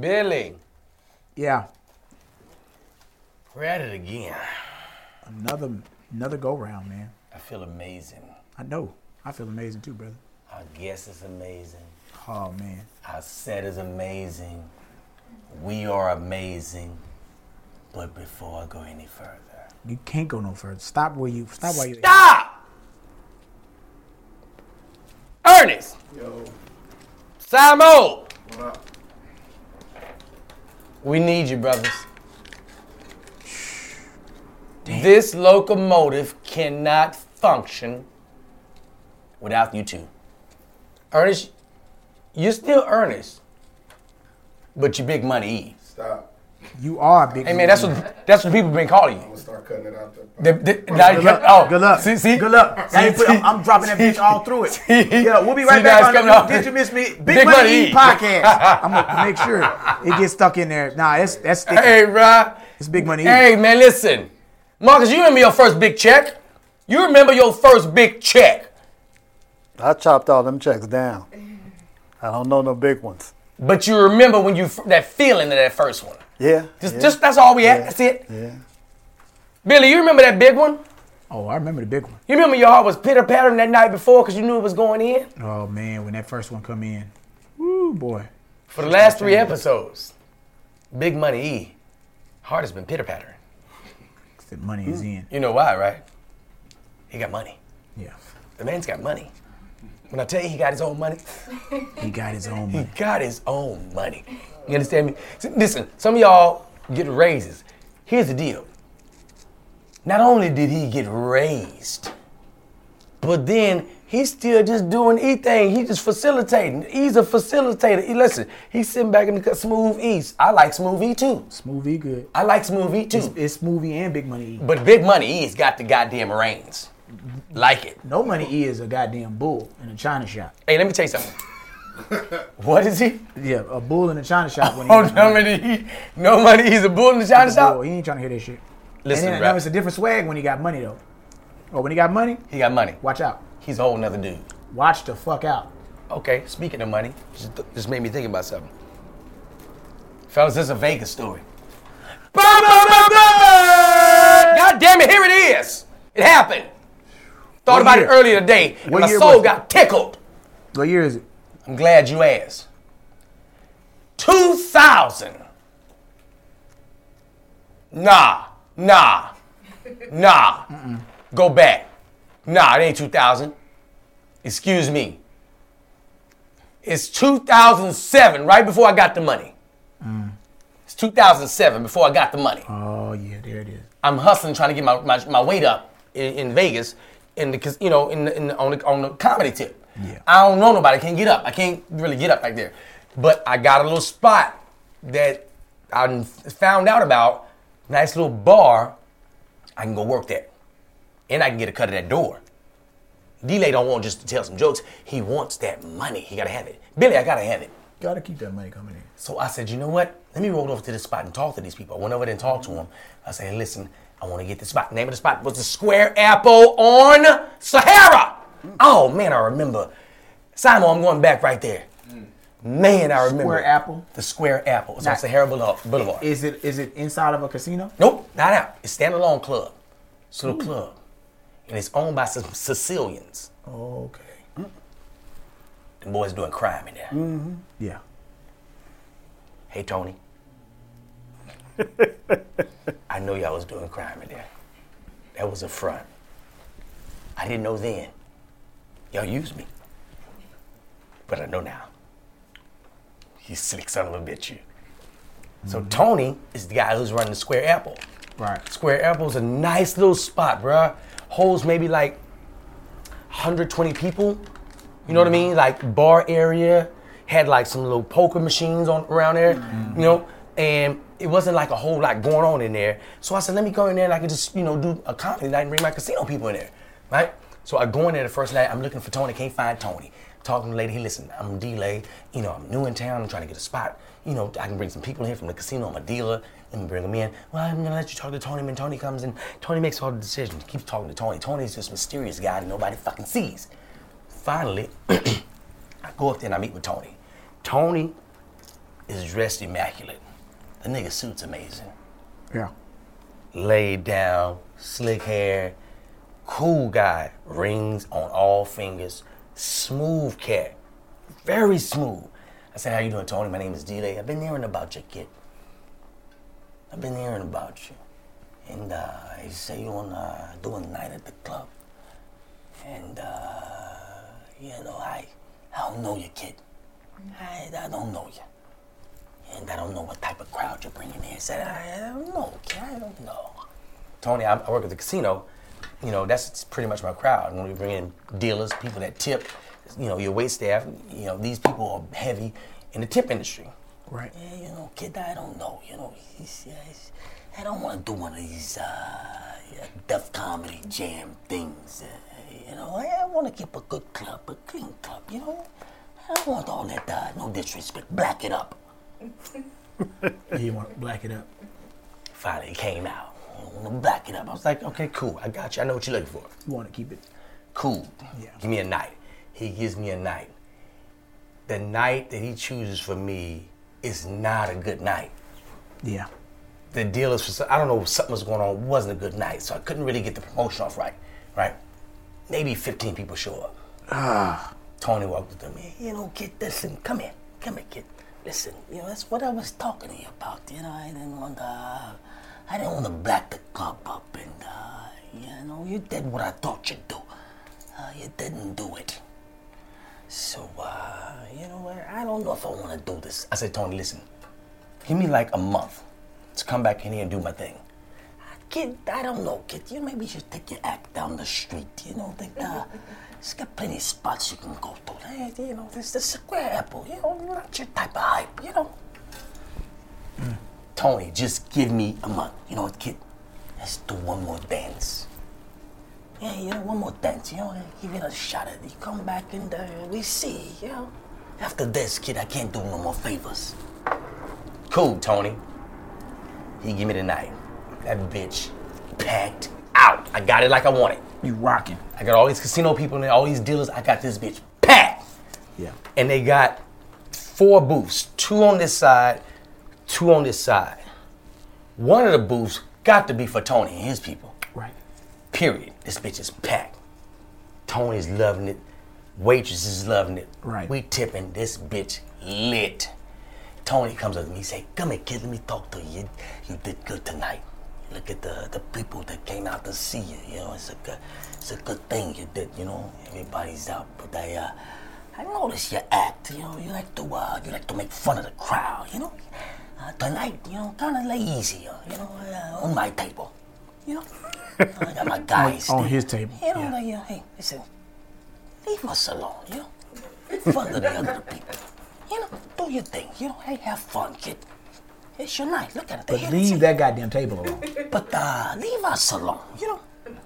Billy, Yeah, we're at it again. another another go round, man. I feel amazing. I know. I feel amazing too, brother. Our guest is amazing. Oh man. Our set is amazing. We are amazing. But before I go any further, You can't go no further. Stop where you stop while you stop! Ernest! Yo, Simo! what up? We need you, brothers. This locomotive cannot function without you two. Ernest, you're still Ernest, but you're big money E. Stop. You are big. Hey man, that's what that's what people been calling you. I'm gonna start cutting it out there. The- the- now Good got- luck. oh, Good luck. See, see, Good luck. Now See, I'm, see, I'm dropping that bitch all through it. see. Yeah, we'll be right now back on the. Did You Miss Me? Big, Big Money, Money Eat Eat. podcast. I'm gonna make sure it gets stuck in there. Nah, that's that's sticky. Hey, bro. It's Big Money Eat. Hey, man, listen. Marcus, you remember your first big check? You remember your first big check. I chopped all them checks down. I don't know no big ones. But you remember when you that feeling of that first one. Yeah. Just, yeah, just that's all we had. Yeah. That's it. yeah. Billy, you remember that big one? Oh, I remember the big one. You remember your heart was pitter pattering that night before because you knew it was going in? Oh man, when that first one come in, woo boy. For the last three episodes, Big Money E, heart has been pitter pattering. The money is in. You know why, right? He got money. Yeah, The man's got money. When I tell you he got his own money, he got his own he got his own money. You understand me? See, Listen, some of y'all get raises. Here's the deal. Not only did he get raised, but then he's still just doing E thing. He's just facilitating. He's a facilitator. He, listen, he's sitting back in the cut, Smooth East. I like Smooth E too. Smoothie good. I like Smooth E too. It's, it's Smoothie and Big Money E. But Big Money E's got the goddamn reins. Like it. No Money E is a goddamn bull in a china shop. Hey, let me tell you something. What is he? Yeah, a bull in a china shop. When he Oh, no money. He, no money. He's a bull in the china Bull, shop. he ain't trying to hear that shit. Listen, and then rap. now it's a different swag when he got money though. Or when he got money, He got money. watch out. He's a whole nother dude. Watch the fuck out. Okay, speaking of money, just, just made me think about something. Fellas, this is a Vegas story. God damn it, here it is. It happened. Thought What about year? it earlier today, and What my soul got tickled. What year is it? I'm glad you asked. 2000. Nah, nah, nah. Go back. Nah, it ain't 2000. Excuse me. It's 2007, right before I got the money. It's 2007, before I got the money. Oh yeah, there it is. I'm hustling, trying to get my, my, my weight up in, in Vegas, in the, you know, in the, in the, on the on the comedy tip. Yeah. I don't know nobody. I can't get up. I can't really get up back there. But I got a little spot that I found out about. Nice little bar. I can go work there, and I can get a cut of that door. D'lai don't want just to tell some jokes. He wants that money. He gotta have it. Billy, I gotta have it. Gotta keep that money coming in. So I said, you know what? Let me roll over to this spot and talk to these people. I went over there and talked to them. I said, listen, I want to get the spot. The Name of the spot was the Square Apple on Sahara. Oh man, I remember. Simon, I'm going back right there. Man, I remember. Square Apple? The Square Apple. It's on Not- Sahara Boulevard. Boulevard. Is it is it inside of a casino? Nope, not out. It's standalone club. It's a little club. And it's owned by some Sicilians. Okay. Mm. The boys doing crime in there. Mm-hmm. Yeah. Hey, Tony. I know y'all was doing crime in there. That was a front. I didn't know then. Y'all used me. But I know now. You slick son of a bitch, you. So mm-hmm. Tony is the guy who's running the Square Apple. Right. Square Apple's a nice little spot, bruh. Holds maybe like 120 people. You know what I mean? Mm-hmm. Like bar area. Had like some little poker machines on around there. Mm-hmm. You know? And it wasn't like a whole lot going on in there. So I said, let me go in there and I can just, you know, do a comedy night and bring my casino people in there. Right? So I go in there the first night, I'm looking for Tony, can't find Tony. Talking to the lady, hey, listen, I'm a D'lai. You know, I'm new in town, I'm trying to get a spot. You know, I can bring some people in here from the casino, I'm a dealer. Let me bring them in. Well, I'm gonna let you talk to Tony when Tony comes in. Tony makes all the decisions. Keeps talking to Tony. Tony's this mysterious guy that nobody fucking sees. Finally, I go up there and I meet with Tony. Tony is dressed immaculate. The nigga suit's amazing. Yeah. Laid down, slick hair, cool guy, rings on all fingers, smooth cat, very smooth. I said, "How you doing, Tony? My name is D'lai. I've been hearing about you, kid. I've been hearing about you, and uh, he said you want to do a night at the club, and uh, you know I, I don't know you, kid. I, I don't know you." And I don't know what type of crowd you're bringing in. He said, I, I don't know, kid. I don't know. Tony, I, I work at the casino. You know, that's pretty much my crowd. When we bring in dealers, people that tip, you know, your wait staff, you know, these people are heavy in the tip industry. Right. Yeah, you know, kid, I don't know. You know, he's, he's, I don't want to do one of these uh, Def Comedy Jam things. Uh, you know, I, I want to keep a good club, a clean club. You know, I don't want all that. Uh, no disrespect. Black it up. You want to black it up. Finally, it came out. I want to black it up. I was like, okay, cool. I got you. I know what you're looking for. You want to keep it. Cool. Yeah. Give me a night. He gives me a night. The night that he chooses for me is not a good night. Yeah. The dealers, for some- I don't know, if something was going on. wasn't a good night, so I couldn't really get the promotion off right. Right? Maybe 15 people show up. Ah. Tony walked up to me. You know, kid, listen, come here, come here, kid. Listen, you know that's what I was talking to you about. You know, I didn't want to, I didn't want to black the cop up, and uh, you know, you did what I thought you'd do. Uh, you didn't do it. So, uh, you know, what? I don't know if I want to do this. I said, Tony, listen, give me like a month to come back in here and do my thing. Kid, I don't know, kid. You maybe should take your act down the street. You know, think, uh, it's got plenty of spots you can go to. You know, there's the square apple. You know, not your type of hype. You know. Tony, just give me a month. You know what, kid? Let's do one more dance. Yeah, yeah, one more dance. You know, give it a shot at it. You come back and uh, we see. You know. After this, kid, I can't do no more favors. Cool, Tony. He give me the night. That bitch packed out. I got it like I want it. You rocking. I got all these casino people and all these dealers. I got this bitch packed. Yeah. And they got four booths, two on this side, two on this side. One of the booths got to be for Tony and his people. Right. Period. This bitch is packed. Tony's loving it. Waitress is loving it. Right. We tipping this bitch lit. Tony comes up to me, he say, come here, kid, let me talk to you. You did good tonight. Look at the, the people that came out to see you. You know, it's a good it's a good thing you did, you know. Everybody's out. But I uh I noticed your act, you know, you like to uh you like to make fun of the crowd, you know. Uh, tonight, you know, kinda lazy, uh, you know, uh, on my table. You know? I got my guys. on his table, You know, yeah. like, uh, hey, listen, leave us alone, you know? Fun of the other people. You know, do your thing. You know, hey, have fun, kid. It's your night. Look at it. But leave that goddamn table alone. but uh, leave us alone. You know,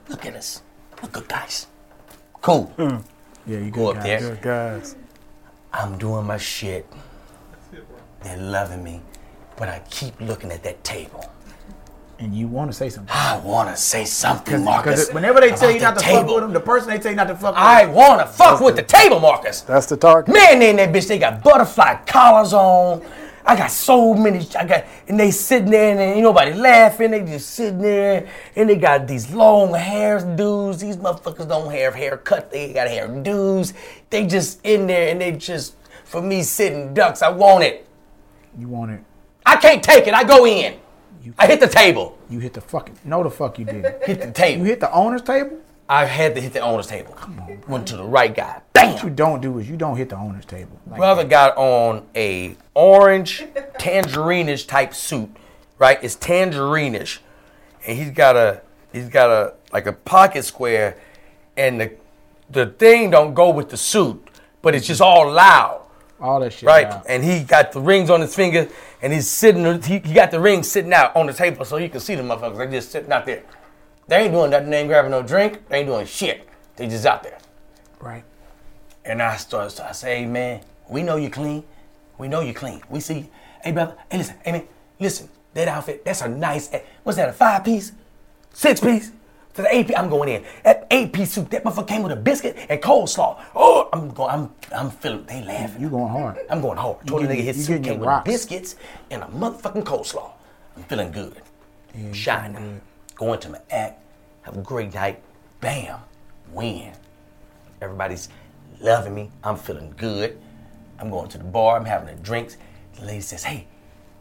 look at us. We're good guys. Cool. Yeah, you Go up guys. there. Good guys. I'm doing my shit. They're loving me, but I keep looking at that table. And you want to say something. I want to say something, Marcus. Because whenever they tell you not the to fuck with them, the person they tell you not to fuck with, I want to fuck with the table, Marcus. That's the target. Man, they in that bitch, they got butterfly collars on. I got so many, I got, and they sitting there and ain't nobody laughing. They just sitting there and they got these long hair dudes. These motherfuckers don't have haircut, they got hair dudes. They just in there and they just, for me, sitting ducks. I want it. you want it. I can't take it. I go in. I hit the table. You hit the fucking. No, the fuck you didn't. Hit the table. You hit the owner's table. I had to hit the owner's table. Went to the right guy. Bam. What you don't do is you don't hit the owner's table. Like brother got on a orange tangerine-ish type suit, right? It's tangerine-ish, and he's got a he's got a like a pocket square, and the the thing don't go with the suit, but it's just all loud, all that shit. right? out. And he got the rings on his finger, and he's sitting. He, he got the rings sitting out on the table, so you can see the motherfuckers. They just sitting out there. They ain't doing nothing. They ain't grabbing no drink. They ain't doing shit. They just out there. Right. And I start, I say, hey man, we know you clean. We know you clean. We see, hey brother, hey listen, hey man, listen, that outfit, that's a nice, eh, what's that, a five piece? Six piece? To the AP. I'm going in. That AP soup, that motherfucker came with a biscuit and coleslaw. Oh, I'm going. I'm I'm feeling. They laughing. You going hard. I'm going hard. Told the nigga his soup came with rocks. biscuits and a motherfucking coleslaw. I'm feeling good. Shining. Going to my act. Have a great night. Bam. Win. Everybody's loving me. I'm feeling good. I'm going to the bar. I'm having the drinks. The lady says, "Hey,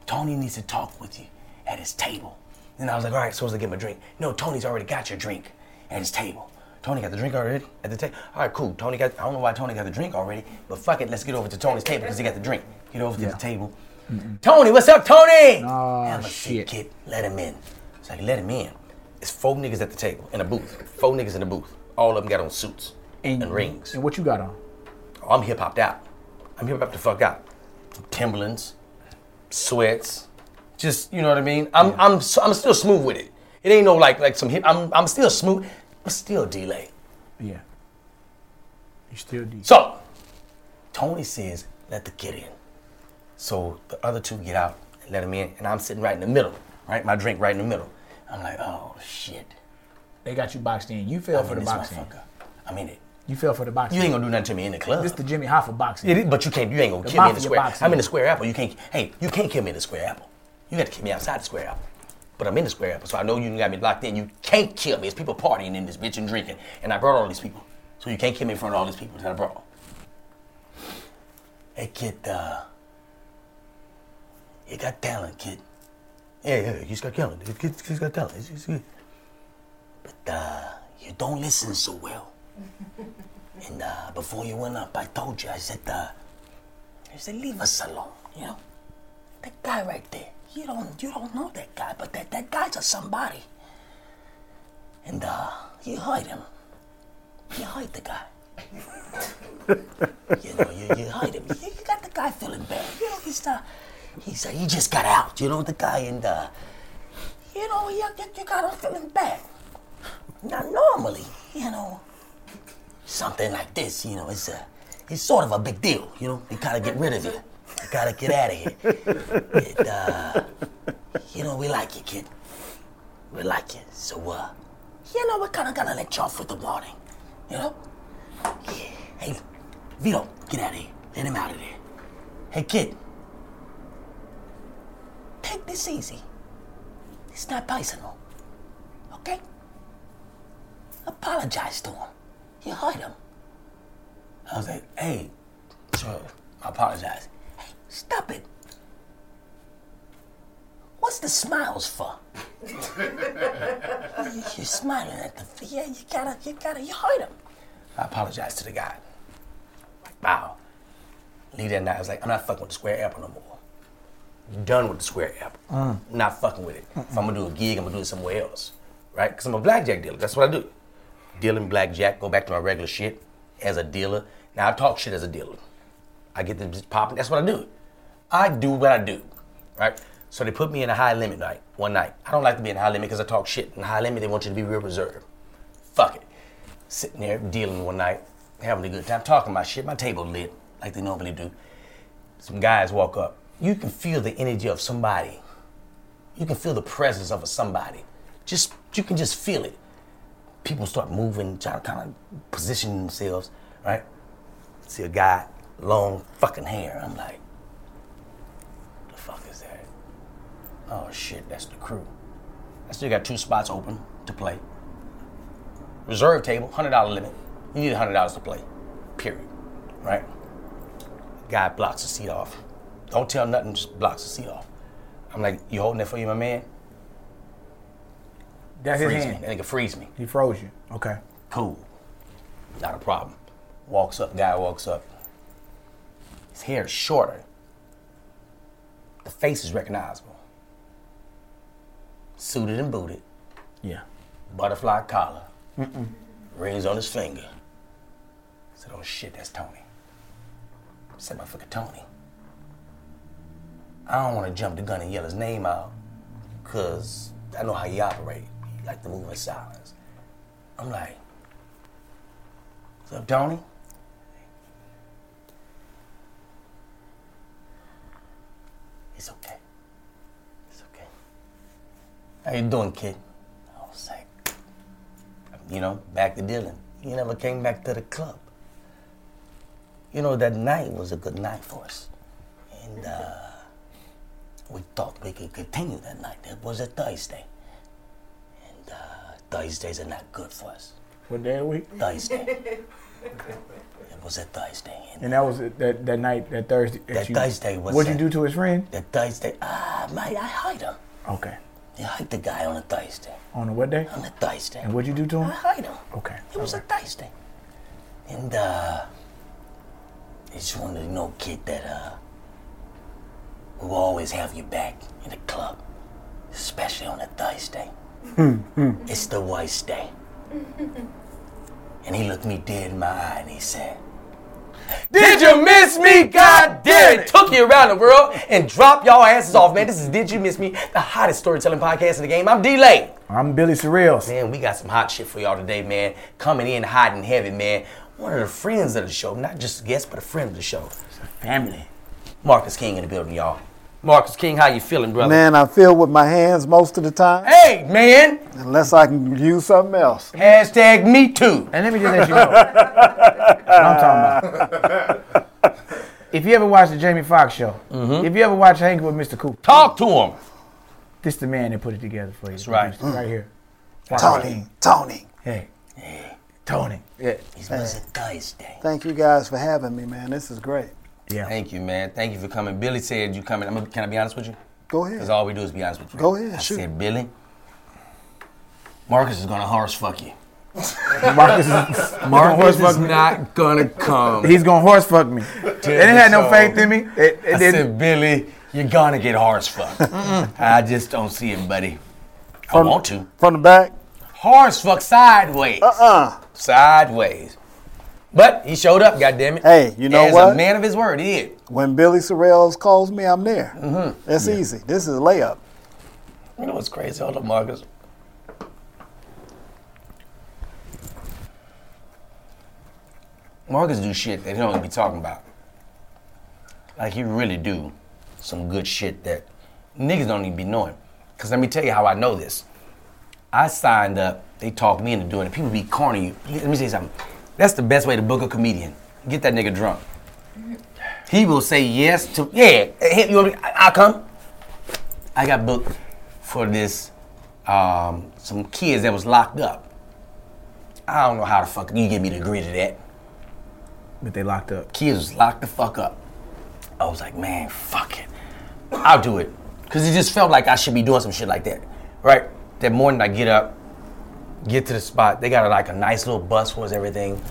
Tony needs to talk with you at his table." And I was like, "All right, supposed to get my drink." No, Tony's already got your drink at his table. Tony got the drink already at the table. All right, cool. Tony got. I don't know why Tony got the drink already, but fuck it. Let's get over to Tony's table because he got the drink. Get over to Yeah. the table. Tony, what's up, Tony? Oh, Have a shit. kid. Let him in. It's like let him in. It's four niggas at the table in a booth. Four niggas in the booth. All of them got on suits and, rings. And what you got on? Oh, I'm hip hopped out. I'm hip hopped the fuck out. Timberlands, sweats, just you know what I mean. I'm I'm so- I'm still smooth with it. It ain't no like like some hip. I'm I'm still smooth, but still D'lai. Yeah. You still deep. So Tony says, let the kid in. So the other two get out and let him in, and I'm sitting right in the middle, right? My drink right in the middle. I'm like, oh shit. They got you boxed in. You fell I'm for in the this boxing. motherfucker. I'm in it. You fell for the boxing. You ain't gonna do nothing to me in the club. This the Jimmy Hoffa boxing. It is, but you can't. You ain't gonna The kill me in the square. boxing. I'm in the square apple. You can't. Hey, you can't kill me in the square apple. You got to kill me outside the square apple. But I'm in the square apple, so I know you got me locked in. You can't kill me. It's people partying in this bitch and drinking, and I brought all these people. So you can't kill me in front of all these people that I brought. Hey kid, uh, you got talent, kid. Yeah, yeah, he's got talent. He's got talent. He's, he's good. But uh, you don't listen so well. And uh, before you went up, I told you, I said, uh, I said, leave us alone, you know? That guy right there, you don't you don't know that guy, but that, that guy's a somebody. And uh, you hide him. You hide the guy. you know, you, you hide him. You, you got the guy feeling bad. You know, he's uh, he's uh, he just got out, you know, the guy and uh, you know, you, you, got him feeling bad. Now normally, you know, something like this, you know, it's a, it's sort of a big deal, you know. You gotta get rid of you. Gotta get out of here. Uh, you know, we like you, kid. We like you. So, uh, you know, we're kind of gonna let off with the warning. You know? Yeah. Hey, Vito, get out of here. Let him out of there. Hey, kid. Take this easy. It's not personal. Okay? Apologize to him. You hurt him. I was like, hey, sure, I apologize. Stop it. What's the smiles for? You're smiling at the yeah. You gotta, you gotta, you hurt him. I apologize to the guy. Wow. Leave that night. I was like, I'm not fucking with the square apple no more. Done with the square apple. Mm. Not fucking with it. If I'm gonna do a gig, I'm gonna do it somewhere else, right? Because I'm a blackjack dealer. That's what I do. Dealing blackjack. Go back to my regular shit as a dealer. Now I talk shit as a dealer. I get them just popping. That's what I do. I do what I do, right? So they put me in a high limit night one night. I don't like to be in high limit because I talk shit. In high limit, they want you to be real reserved. Fuck it. Sitting there dealing one night, having a good time, talking my shit. My table lit like they normally do. Some guys walk up. You can feel the energy of somebody. You can feel the presence of a somebody. Just you can just feel it. People start moving, trying to kind of position themselves, right? See a guy, long fucking hair. I'm like, the fuck is that? Oh shit, that's the crew. I still got two spots open to play. Reserve table, hundred dollar limit. You need hundred dollars to play. Period. Right? Guy blocks the seat off. Don't tell nothing, just blocks the seat off. I'm like, you holding that for you, my man? That's his Freeze me. hand. That nigga freeze me. He froze you. Okay. Cool. Not a problem. Walks up, guy walks up. His hair is shorter. The face is recognizable. Suited and booted, Yeah. butterfly collar, rings on his finger. I said, oh shit, that's Tony. I said, motherfucker, Tony. I don't want to jump the gun and yell his name out, because I know how he operate. He like to move in silence. I'm like, what's up, Tony? It's okay. How you doing, kid? I was like, you know, back to Dylan. He never came back to the club. You know, that night was a good night for us. And uh, we thought we could continue that night. It was a Thursday. And uh, Thursdays are not good for us. What day of week? Thursday. it was a Thursday. And And that was that, that night, that Thursday. That you- Thursday was What'd you do to his friend? that Thursday, ah, man, I hide him. Okay. I hide the guy on a Thursday. On a what day? On a Thursday. And what'd you do to him? I him? hide him. Okay. It was a Thursday. And uh I just wanted to know, kid, that uh we will always have you back in the club. Especially on a Thursday. it's the worst day. and he looked me dead in my eye and he said, Did you miss me? God damn it! Took you around the world and dropped y'all asses off, man. This is Did You Miss Me, the hottest storytelling podcast in the game. I'm D'lai. I'm Billy Sorrells. Man, we got some hot shit for y'all today, man. Coming in hot and heavy, man. One of the friends of the show, not just a guest, but a friend of the show. It's a Family. Marcus King in the building, y'all. Marcus King, how you feeling, brother? Man, I feel with my hands most of the time, Hey, man. unless I can use something else. Hashtag me too. And let me just let you know what I'm talking about. If you ever watch the Jamie Foxx show, mm-hmm. if you ever watch Hanging with Mr. Cooper, Talk to him. this the man that put it together for you. That's right. Right mm. here. Tony, Tony, Hey. Tony. Yeah. It was a Thursday. thank you guys for having me, man. This is great. Yeah. Thank you, man. Thank you for coming. Billy said you coming. I'm gonna, can I be honest with you? Go ahead. Because all we do is be honest with you. Go ahead, I shoot. said, Billy, Marcus is gonna horse fuck you. Marcus is, Marcus horse is fuck me. not gonna come. he's gonna horse fuck me. They didn't have no faith in me. They, they I didn't. said, Billy, you're gonna get horse fucked. I just don't see it, buddy. I From- want to. From the back? Horse fuck sideways. Uh-uh. Sideways. But he showed up, God damn goddammit. Hey, you know As what? a man of his word, he did. When Billy Sorrells calls me, I'm there. Mm-hmm. That's easy. This is a layup. You know what's crazy? Hold up, Marcus. Marcus do shit that he don't even be talking about. Like he really do some good shit that niggas don't even be knowing. Cause let me tell you how I know this. I signed up, they talked me into doing it. People be corny you. Let me say something. That's the best way to book a comedian. Get that nigga drunk. He will say yes to yeah. hey, You want me? I- I'll come. I got booked for this um, some kids that was locked up. I don't know how the fuck you get me to agree to that. But they locked up. Kids was locked the fuck up. I was like, man, fuck it. I'll do it. Cause it just felt like I should be doing some shit like that. Right? That morning I get up, get to the spot. They got like a nice little bus for us, everything.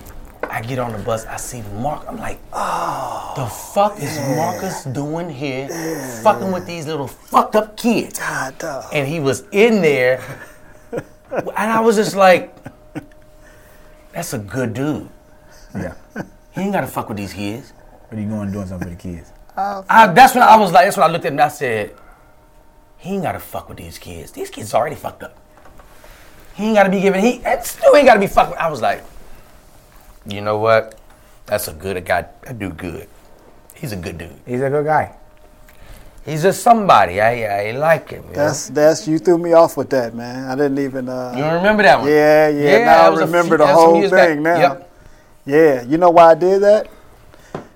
I get on the bus, I see Mark. I'm like, oh, the fuck is Marcus doing here, fucking with these little fucked up kids? God, dog. and he was in there, and I was just like, "That's a good dude. Yeah. He ain't gotta fuck with these kids." But you going and doing something for the kids. Oh, I, that's when I was like, that's when I looked at him and I said, "He ain't gotta fuck with these kids. These kids already fucked up. He ain't gotta be giving. He that still ain't gotta be fucked." With. I was like, "You know what? That's a good guy. That dude good. He's a good dude. He's a good guy. He's just somebody. I I like him. you know? That's that's you threw me off with that, man. I didn't even uh you remember that one? Yeah, yeah. now I remember few- the that was some whole years back. thing now. Yep. Yeah, you know why I did that?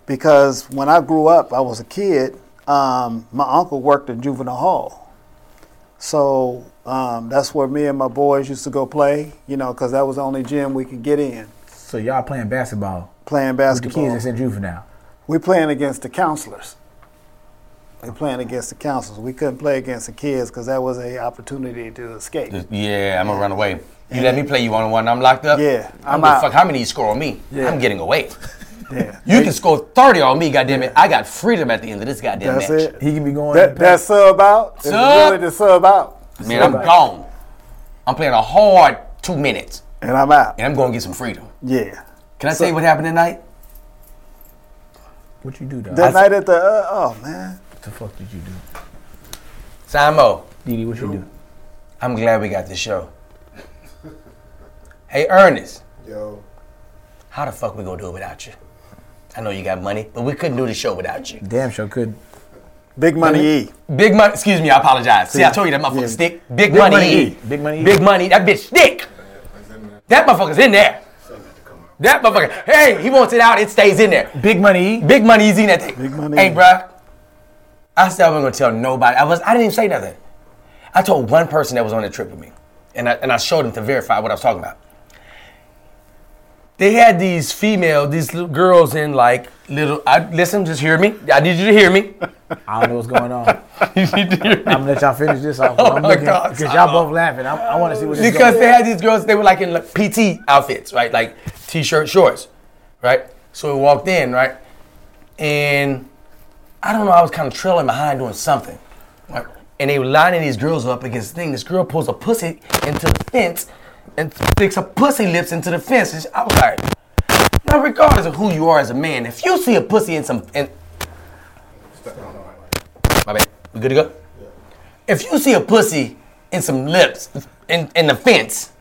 Because when I grew up, I was a kid. Um, my uncle worked in juvenile hall, so um, that's where me and my boys used to go play. You know, because that was the only gym we could get in So y'all playing basketball playing with the basketball. kids that's in juvenile. we playing against the counselors. We playing against the counselors. We couldn't play against the kids because that was a opportunity to escape. Yeah, I'm gonna run away. You let me play you one on one. I'm locked up. Yeah, I'm, I'm the out. fuck. How many you score on me? Yeah. I'm getting away. Yeah, You can score 30 on me, goddamn it. I got freedom at the end of this goddamn that's match. it. He can be going. That, and that sub out is Sub. really the sub out, Man, I'm gone. I'm playing a hard two minutes, and I'm out. and I'm gonna get some freedom. Yeah. Can I tell you what happened tonight? What you do, dog? That night at the uh, oh man, What the fuck did you do? Simo, Didi, what you do? I'm glad we got this show. Hey, Ernest, Yo, how the fuck we gonna do it without you? I know you got money, but we couldn't do the show without you. Damn sure could. Big Money E. Big money. Excuse me, I apologize. See, I told you that motherfucker Yeah. stick. Big, Big money. Money E. E. Big Money E. Big money. That bitch stick. That motherfucker's in there. That motherfucker. Hey, he wants it out. It stays in there. Big money. Big money. He's eating that thing. Big money. Hey, bruh. I said I wasn't gonna tell nobody. I was. I didn't even say nothing. I told one person that was on the trip with me, and I, and I showed him to verify what I was talking about. They had these female, these little girls in like little. I listen, just hear me. I need you to hear me. I don't know what's going on. you need to hear me. I'm gonna let y'all finish this off. Oh I'm looking because y'all both laughing. I, I want to see what because they had these girls, they were like in like PT outfits, right? Like t-shirt, shorts, right? So we walked in, right? And I don't know, I was kind of trailing behind doing something. Right? And they were lining these girls up against the thing. This girl pulls a pussy into the fence and sticks her pussy lips into the fence. I was like, now regardless of who you are as a man, if you see a pussy in some, in, my bad, we good to go? If you see a pussy in some lips in, in the fence,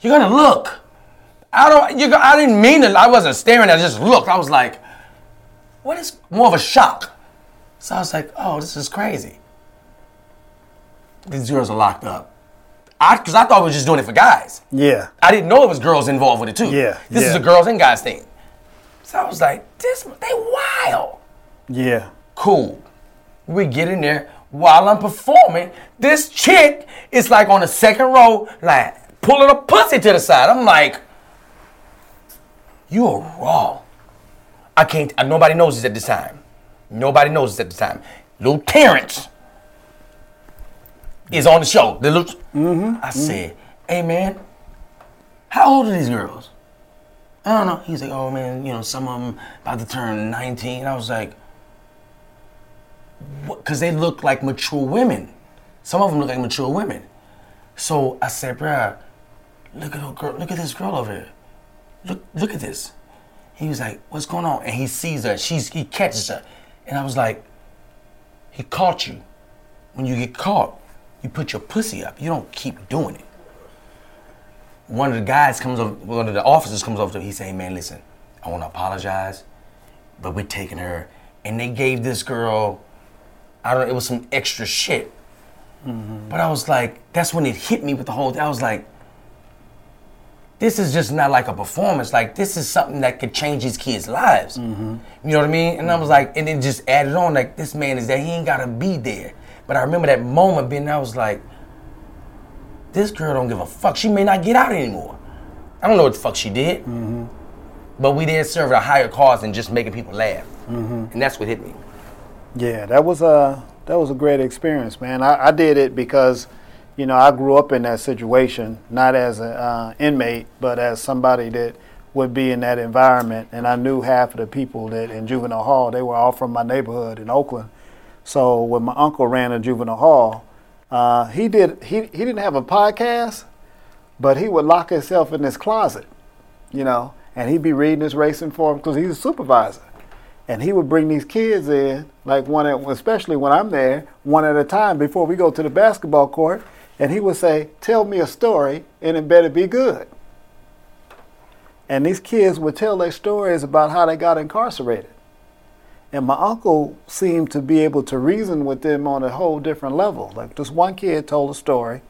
you're gonna look. I don't. You. I didn't mean to. I wasn't staring. I just looked. I was like, "What is more of a shock?" So I was like, "Oh, this is crazy." These girls are locked up. I, because I thought we were just doing it for guys. Yeah. I didn't know it was girls involved with it too. Yeah, This is a girls and guys thing. So I was like, "This they wild." Yeah. Cool. We get in there while I'm performing. This chick is like on the second row, like pulling a pussy to the side. I'm like, you are raw. I can't. Nobody knows this at the time. Nobody knows this at the time. Little Terrence is on the show. The little, mm-hmm. I said, hey man, how old are these girls? I don't know. He's like, oh man, you know, some of them about to turn 19. I was like, because they look like mature women. Some of them look like mature women. So I said, bruh, look at girl, look at this girl over here. Look, look at this. He was like, what's going on? And he sees her. She's he catches her. And I was like, he caught you. When you get caught, you put your pussy up. You don't keep doing it. One of the guys comes up, one of the officers comes up to me. He say, man, listen, I want to apologize, but we're taking her. And they gave this girl, I don't know, it was some extra shit. Mm-hmm. But I was like, that's when it hit me with the whole thing. I was like, this is just not like a performance. Like this is something that could change these kids' lives. Mm-hmm. You know what I mean? And I was like, and it just added on. Like this man is that He ain't gotta be there. But I remember that moment being. I was like, this girl don't give a fuck. She may not get out anymore. I don't know what the fuck she did. Mm-hmm. But we did serve a higher cause than just making people laugh. Mm-hmm. And that's what hit me. Yeah, that was a that was a great experience, man. I, I did it because, you know, I grew up in that situation, not as an uh, inmate, but as somebody that would be in that environment, and I knew half of the people that in juvenile hall they were all from my neighborhood in Oakland. So when my uncle ran a juvenile hall, uh, he did he he didn't have a podcast, but he would lock himself in his closet, you know, and he'd be reading his racing form because he's a supervisor and he would bring these kids in, like one, at, especially when I'm there, one at a time before we go to the basketball court, and he would say, "Tell me a story, and it better be good." And these kids would tell their stories about how they got incarcerated. And my uncle seemed to be able to reason with them on a whole different level. Like this one kid told a story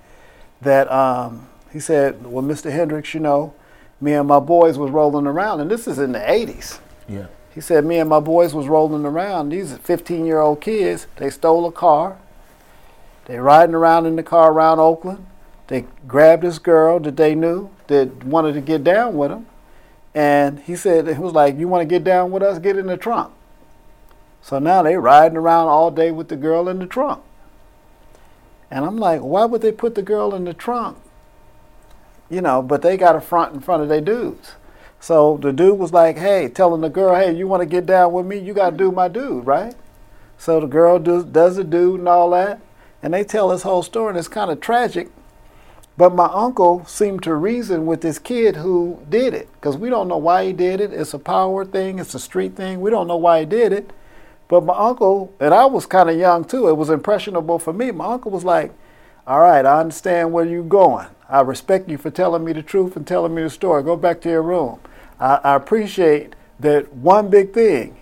that um, he said, "Well, Mr. Hendricks, you know, me and my boys was rolling around, and this is in the '80s." Yeah. He said, Me and my boys was rolling around. These 15 year old kids, they stole a car. They riding around in the car around Oakland. They grabbed this girl that they knew that wanted to get down with them. And he said, it was like, You want to get down with us? Get in the trunk. So now they riding around all day with the girl in the trunk. And I'm like, why would they put the girl in the trunk? You know, but they got a front in front of their dudes. So the dude was like, hey, telling the girl, hey, you want to get down with me? You got to do my dude, right? So the girl does, does the dude and all that. And they tell this whole story, and it's kind of tragic. But my uncle seemed to reason with this kid who did it because we don't know why he did it. It's a power thing, it's a street thing. We don't know why he did it. But my uncle, and I was kind of young too, it was impressionable for me. My uncle was like, All right, I understand where you're going. I respect you for telling me the truth and telling me the story. Go back to your room. I, I appreciate that one big thing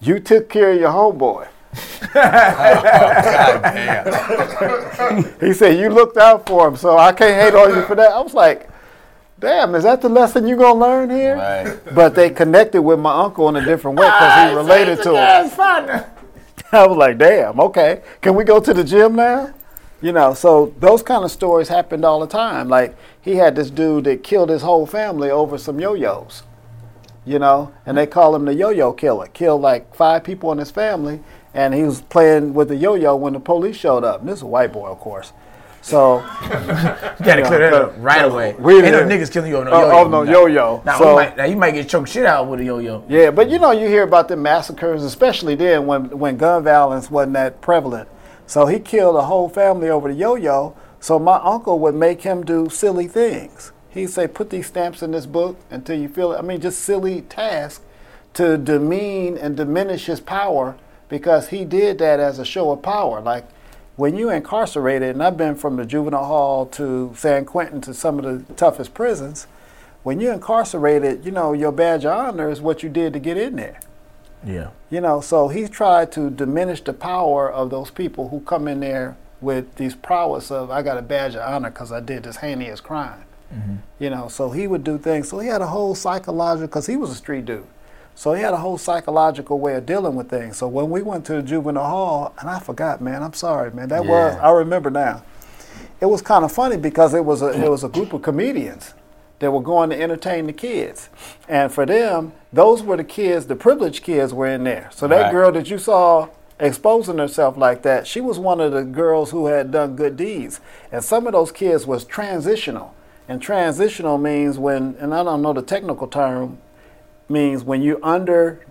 you took care of your homeboy. Oh, God damn. He said, You looked out for him, so I can't hate on you for that. I was like, damn, is that the lesson you're gonna learn here? Right. But they connected with my uncle in a different way because he related to him. I was like, damn, okay. Can we go to the gym now? You know, so those kind of stories happened all the time. Like he had this dude that killed his whole family over some yo-yos. You know, and they call him the yo-yo killer. Killed like five people in his family, and he was playing with the yo-yo when the police showed up. And this is a white boy, of course. So You gotta clear that up right away. We Ain't no niggas killing you on no Oh, yo-yo. oh, no yo-yo. Now, So- might, now you might get choked shit out with a yo-yo. Yeah, but you know, you hear about the massacres, especially then when, when gun violence wasn't that prevalent. So he killed a whole family over the yo-yo. So my uncle would make him do silly things. He'd say, "Put these stamps in this book until you feel it." I mean, just silly tasks to demean and diminish his power because he did that as a show of power. Like when you're incarcerated, and I've been from the juvenile hall to San Quentin to some of the toughest prisons. When you're incarcerated, you know your badge of honor is what you did to get in there. Yeah. You know, so he tried to diminish the power of those people who come in there with these prowess of I got a badge of honor because I did this heinous crime. Mm-hmm. You know, so he would do things. So he had a whole psychological because he was a street dude. So he had a whole psychological way of dealing with things. So when we went to the juvenile hall, and I forgot, man, I'm sorry, man. That was I remember now. It was kind of funny because it was a it was a group of comedians that were going to entertain the kids. And for them, those were the kids, the privileged kids were in there. So that Right. girl that you saw exposing herself like that, she was one of the girls who had done good deeds. And some of those kids was transitional. And transitional means when, and I don't know the technical term, means when you're under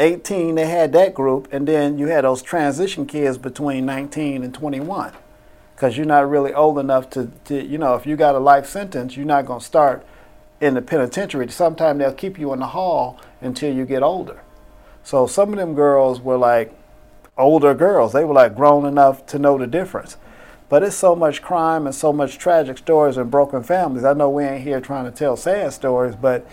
18, they had that group, and then you had those transition kids between 19 and 21 because you're not really old enough to, to, you know, if you got a life sentence, you're not going to start in the penitentiary. Sometimes they'll keep you in the hall until you get older. So some of them girls were like older girls. They were like grown enough to know the difference. But it's so much crime and so much tragic stories and broken families. I know we ain't here trying to tell sad stories, but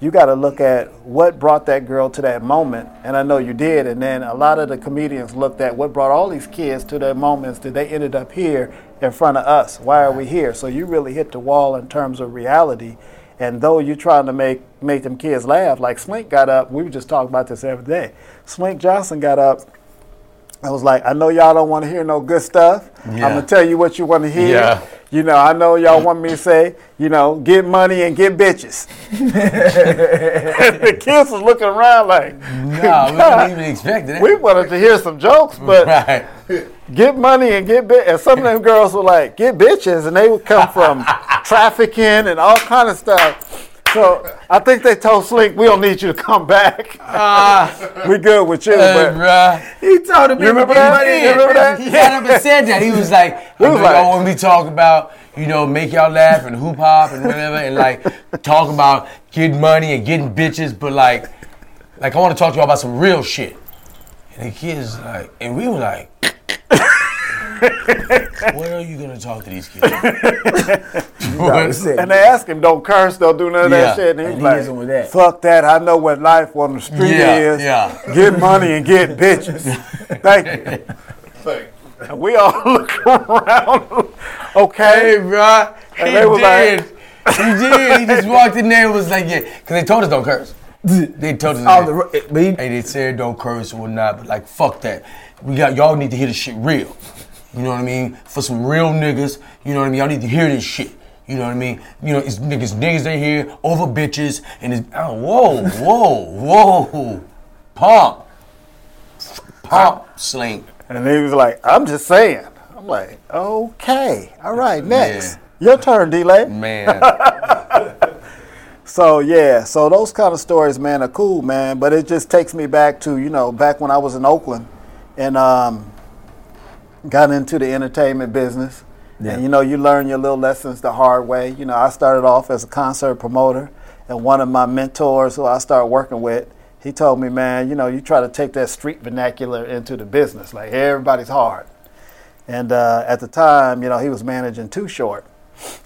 you got to look at what brought that girl to that moment. And I know you did. And then a lot of the comedians looked at what brought all these kids to their moments that they ended up here in front of us. Why are we here? So you really hit the wall in terms of reality. And though you're trying to make make them kids laugh, like Slink got up, we were just talking about this every day. Slink Johnson got up. I was like, I know y'all don't want to hear no good stuff. I'm gonna tell you what you want to hear. Yeah. You know, I know y'all want me to say, you know, get money and get bitches. the kids was looking around like, No, we didn't even expect it. we wanted to hear some jokes, but right. get money and get bitches. And some of them girls were like, get bitches, and they would come from trafficking and all kind of stuff. So I think they told Slink, we don't need you to come back. Uh, we good with you. Hey, but bruh. He told him You remember that? You remember that? He got up and said that. He was like, I was like- y'all want me to talk about, you know, make y'all laugh and hoop hop and whatever, and like talk about getting money and getting bitches, but like, like I want to talk to y'all about some real shit. And the kids like, and we were like, what are you gonna talk to these kids? And they ask him, don't curse, don't do none of Yeah. that shit. And he And was he hit with like, that. fuck that. I know what life on the street Yeah, is. yeah. Get money and get bitches. Thank you. And we all look around. hey, okay. bruh. He And they was did. like- he did. He just walked in there and was like, yeah, because they told us don't curse. They told us. Oh, the, ro- but he, Hey, they said don't curse or whatnot, but like fuck that. We got y'all need to hear this shit real. You know what I mean? For some real niggas, you know what I mean? Y'all need to hear this shit. You know what I mean? You know, it's niggas, niggas they here over bitches and it's oh whoa, whoa, whoa. Pump. Pump sling. And he was like, I'm just saying. I'm like, okay. All right, next. Your turn, D'lai. Man. So yeah, so those kind of stories, man, are cool, man. But it just takes me back to you know back when I was in Oakland, and um, got into the entertainment business. Yeah. And you know, you learn your little lessons the hard way. You know, I started off as a concert promoter, and one of my mentors who I started working with, he told me, man, you know, you try to take that street vernacular into the business. Like everybody's hard. And uh, at the time, you know, he was managing Too Short.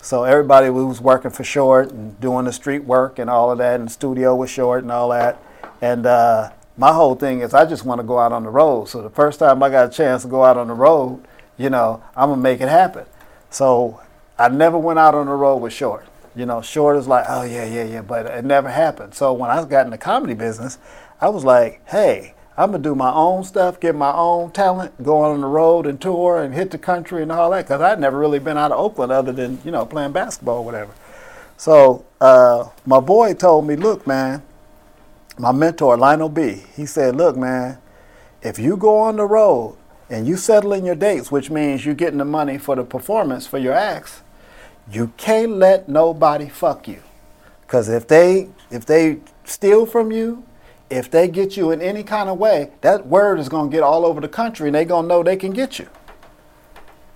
So everybody was working for Short and doing the street work and all of that, and the studio was Short and all that. And uh, my whole thing is I just want to go out on the road. So the first time I got a chance to go out on the road, you know, I'm gonna make it happen. So I never went out on the road with Short. You know, Short is like, oh yeah, yeah, yeah, but it never happened. So when I got in the comedy business, I was like, hey, I'm gonna do my own stuff, get my own talent, go on the road and tour and hit the country and all that. Because I'd never really been out of Oakland other than you know playing basketball or whatever. So uh, my boy told me, look, man, my mentor Lionel B. He said, look, man, if you go on the road and you settle in your dates, which means you're getting the money for the performance for your acts, you can't let nobody fuck you. Cause if they if they steal from you, if they get you in any kind of way, that word is gonna get all over the country and they gonna know they can get you.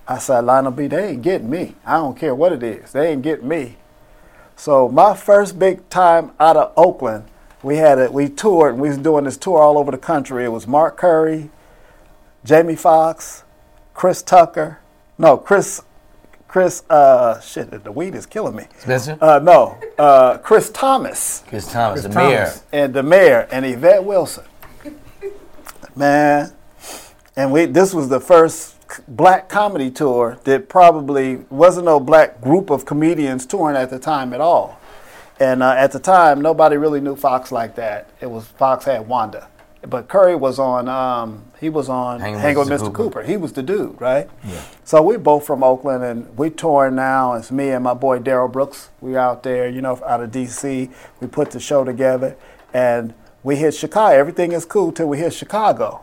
I said, Lionel B, they ain't getting me. I don't care what it is. They ain't getting me. So my first big time out of Oakland, we had it. We toured. and We was doing this tour all over the country. It was Mark Curry, Jamie Foxx, Chris Tucker. No, Chris. Chris. Uh, shit. The weed is killing me. Spencer? Uh, no, uh, Chris Thomas Chris Thomas, Chris the mayor. And the mayor and Yvette Wilson. Man, and we this was the first black comedy tour that probably wasn't no black group of comedians touring at the time at all. And uh, at the time, nobody really knew Foxx like that. It was Foxx had Wanda, but Curry was on. Um, he was on Hanging Hang with with Mr. Mr. Cooper. Cooper. He was the dude, right? Yeah. So we're both from Oakland, and we're touring now. It's me and my boy Daryl Brooks. We're out there, you know, out of D.C. We put the show together, and we hit Chicago. Everything is cool till we hit Chicago,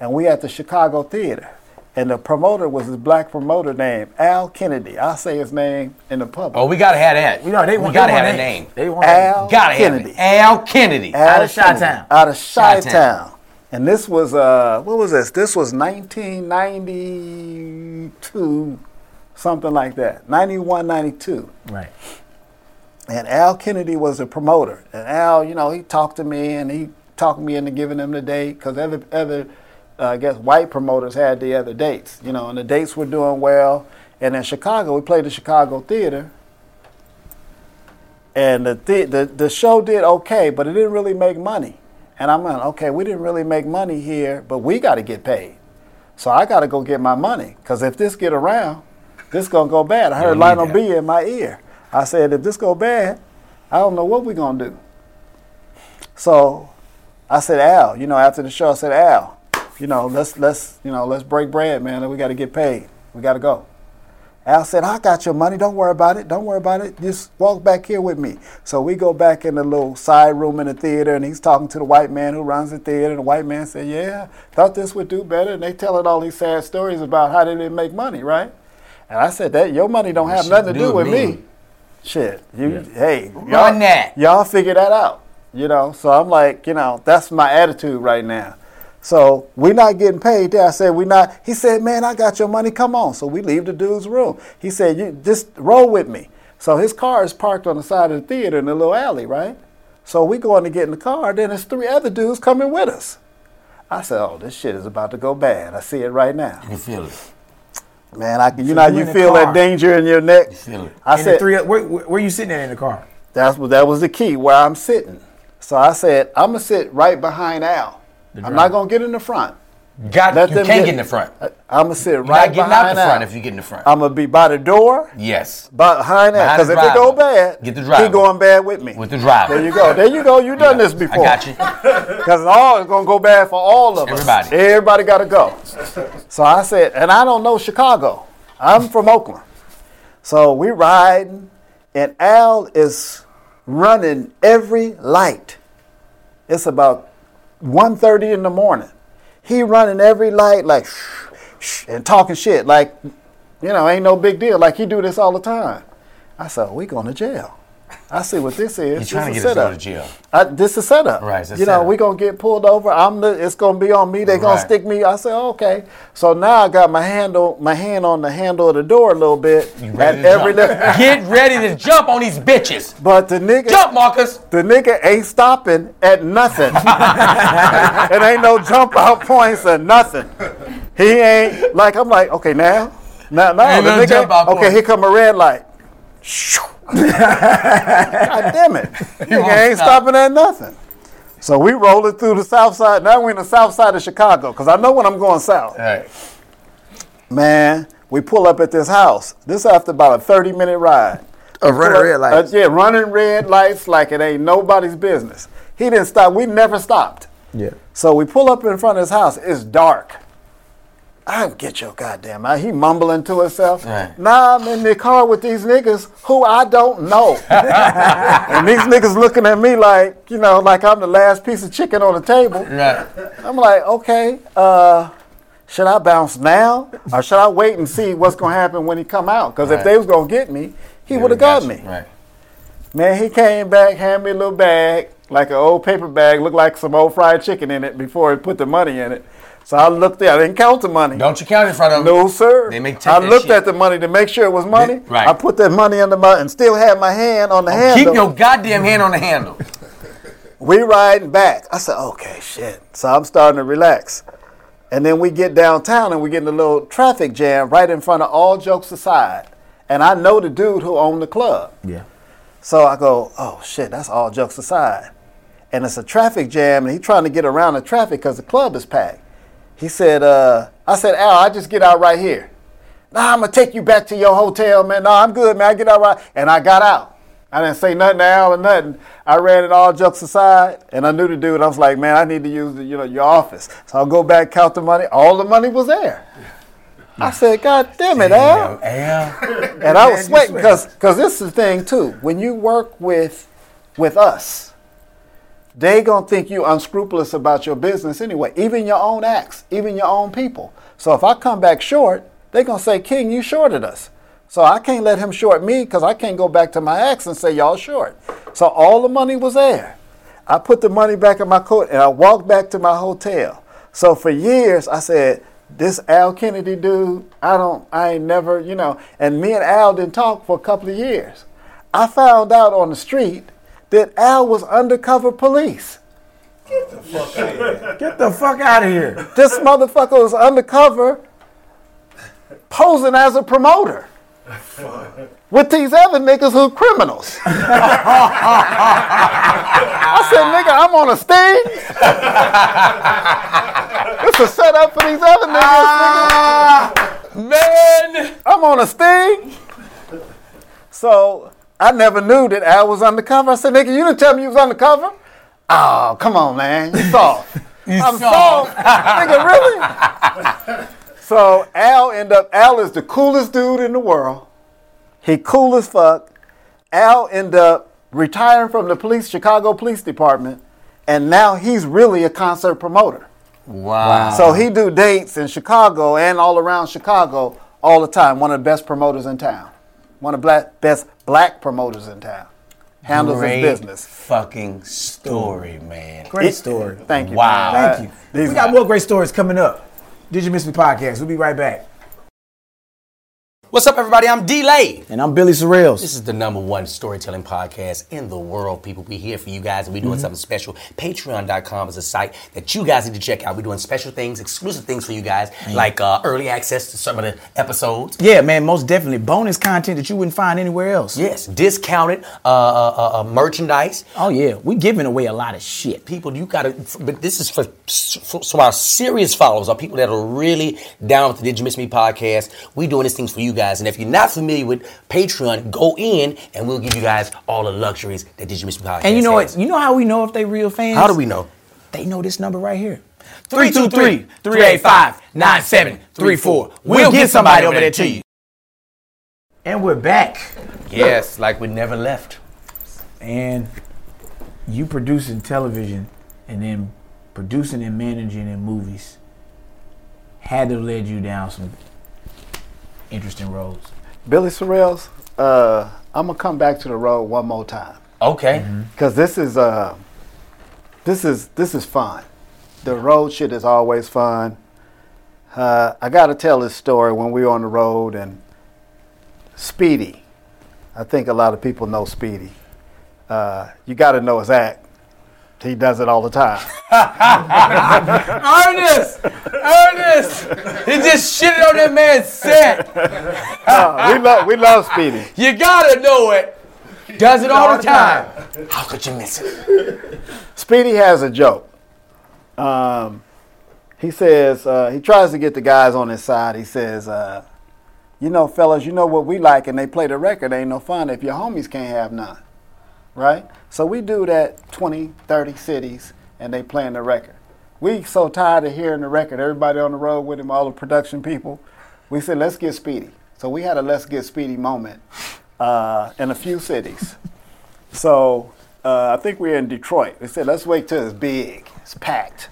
and we at the Chicago Theater. And the promoter was his black promoter named Al Kennedy. I say his name in the public. Oh, we gotta have that. You know, they we want gotta they have want a name. They want Al Gotta Kennedy. have. Al Kennedy. Al Out of Kennedy. Chi-Town. Out of Chi-Town. Chi-Town. And this was uh what was this? This was 1992 something like that. 91 92. right. And Al Kennedy was the promoter. And Al, you know, he talked to me and he talked me into giving him the date because every other uh, I guess, white promoters had the other dates, you know, and the dates were doing well. And in Chicago, we played the Chicago Theater. And the, the, the, the show did okay, but it didn't really make money. And I'm like, okay, we didn't really make money here, but we got to get paid. So I got to go get my money because if this get around, this going to go bad. I heard Lionel that. B in my ear. I said, if this go bad, I don't know what we're going to do. So I said, Al, you know, after the show, I said, Al, you know, let's let's you know, let's break bread, man. We got to get paid. We got to go. Al said, I got your money. Don't worry about it. Don't worry about it. Just walk back here with me. So we go back in the little side room in the theater, and he's talking to the white man who runs the theater. And the white man said, Yeah, thought this would do better. And they telling all these sad stories about how they didn't make money, right? And I said, That your money don't have shit nothing to do with me. Shit. You hey, y'all, that. y'all figure that out. You know, so I'm like, you know, that's my attitude right now. So we're not getting paid there. I said, we're not. He said, man, I got your money. Come on. So we leave the dude's room. He said, you just roll with me. So his car is parked on the side of the theater in the little alley, right? So we going to get in the car. Then there's three other dudes coming with us. I said, oh, this shit is about to go bad. I see it right now. You feel it. Man, I can. You know, you you in the feel that danger in your neck. feel it. I And said, three, where, where, where you sitting at in the car? That's what that was the key where I'm sitting. So I said, I'm gonna sit right behind Al. I'm not gonna get in the front. Got, Let you them can't get- get in the front. I'm gonna sit You're right not getting behind out the front Al. if you get in the front. I'm gonna be by the door, yes. behind that. Because if it go bad, Get the driver. he going bad with me. With the driver. there you go. There you go. You done this before. I got you. Because all it's gonna go bad for all of Everybody. us. Everybody got to go. So I said, and I don't know Chicago. I'm from Oakland. So we riding, and Al is running every light. It's about 1.30 in the morning. He running every light like shh, shh, and talking shit like, you know, ain't no big deal. Like he do this all the time. I said, we going to jail. I see what this is. You're This trying to is get us setup. out of jail. I, this is setup. Right, you know, setup. we gonna get pulled over. I'm the. It's gonna be on me. They're gonna Right. stick me. I said, okay. So now I got my handle, my hand on the handle of the door a little bit. You At ready to every jump. li- Get ready to jump on these bitches. but the nigga, Jump, Marcus. the nigga ain't stopping at nothing. it ain't no jump out points or nothing. He ain't like I'm like okay now, now now the nigga. okay, point. here come a red light. God damn it! Nigga won't ain't stop. stopping at nothing. So we roll it through the south side. Now we're in the south side of Chicago because I know when I'm going south. All right. Man, we pull up at this house. This after about a 30 minute ride. Of running red lights. Uh, yeah, running red lights like it ain't nobody's business. He didn't stop. We never stopped. Yeah. So we pull up in front of his house. It's dark. I get your goddamn out. He mumbling to himself. Right. Nah, I'm in the car with these niggas who I don't know. and these niggas looking at me like, you know, like I'm the last piece of chicken on the table. Right. I'm like, okay, uh, should I bounce now or should I wait and see what's gonna happen when he come out? Because if they was gonna get me, he would have got me. Right. Man, he came back, handed me a little bag, like an old paper bag, looked like some old fried chicken in it before he put the money in it. So I looked there, I didn't count the money. Don't you count in front of them. No, sir. They make I looked shit. at the money to make sure it was money. right. I put that money under my and still had my hand on the oh, handle. Keep your goddamn hand on the handle. we riding back. I said, okay, shit. So I'm starting to relax. And then we get downtown and we get in a little traffic jam right in front of all jokes aside. And I know the dude who owned the club. Yeah. So I go, oh shit, that's all jokes aside. And it's a traffic jam, and he's trying to get around the traffic because the club is packed. He said, uh, I said, Al, I just get out right here. Nah, I'm gonna take you back to your hotel, man. Nah, I'm good, man. I get out right. And I got out. I didn't say nothing to Al or nothing. I ran it all jokes aside, and I knew the dude. I was like, man, I need to use the, you know your office. So I'll go back, count the money. All the money was there. I said, God damn it, Al. Al. And I was sweating because because this is the thing too. When you work with with us, they gonna think you unscrupulous about your business anyway. Even your own acts, even your own people. So if I come back short, they gonna say, King, you shorted us. So I can't let him short me because I can't go back to my ex and say y'all short. So all the money was there. I put the money back in my coat and I walked back to my hotel. So for years I said, this Al Kennedy dude, I don't, I ain't never, you know, and me and Al didn't talk for a couple of years. I found out on the street that Al was undercover police. Get the fuck out of here. Get the fuck out of here. This motherfucker was undercover posing as a promoter. With these other niggas who criminals. I said, nigga, I'm on a sting. it's a setup for these other niggas. nigga. Ah, man. I'm on a sting. So I never knew that Al was undercover. I said, nigga, you didn't tell me you was undercover. Oh, come on, man. You soft. I'm soft. soft. nigga, really? so Al end up, Al is the coolest dude in the world. He cool as fuck. Al end up retiring from the police, Chicago Police Department, and now he's really a concert promoter. Wow. So he do dates in Chicago and all around Chicago all the time. One of the best promoters in town. One of the black, best black promoters in town. Handles Great his business. Fucking story, man. Great story. Thank you. Wow. man. Thank you. These- we got more great stories coming up. Did you miss me podcast? We'll be right back. What's up, everybody? I'm D'lai. And I'm Billy Sorrells. This is the number one storytelling podcast in the world, people. We're here for you guys and we're doing something special. Patreon.com is a site that you guys need to check out. We're doing special things, exclusive things for you guys, like uh, early access to some of the episodes. yeah, man, most definitely. Bonus content that you wouldn't find anywhere else. Yes, discounted uh, uh, uh, uh, merchandise. Oh, yeah. We're giving away a lot of shit. People, you gotta, but this is for, for so our serious followers, our people that are really down with the Did You Miss Me podcast. We're doing these things for you guys. And if you're not familiar with Patreon, go in and we'll give you guys all the luxuries that Did You Miss Me podcast And you know what? You know how we know if they real fans? How do we know? They know this number right here. 323-385-9734. We'll get somebody over there to you. And we're back. Yes, like we never left. And you producing television and then producing and managing in movies had to have led you down some interesting roads. Billy Sorrells, uh, I'm gonna come back to the road one more time Okay. because this is uh, this is this is fun. The road shit is always fun. Uh, I got to tell this story when we were on the road and Speedy. I think a lot of people know Speedy. Uh, you got to know his act. He does it all the time. Ernest! Ernest! He just shitted on that man's set. Uh, we love we love Speedy. You gotta know it. Does it all the time. How could you miss it? Speedy has a joke. Um, he says uh, he tries to get the guys on his side. He says, uh, you know, fellas, you know what we like, and they play the record. Ain't no fun if your homies can't have none, right? So we do that 20, 30 cities, and they playing the record. We so tired of hearing the record. Everybody on the road with him, all the production people. We said, let's get Speedy. So we had a let's get Speedy moment uh, in a few cities. So uh, I think we are in Detroit. They said, let's wait till it's big, it's packed.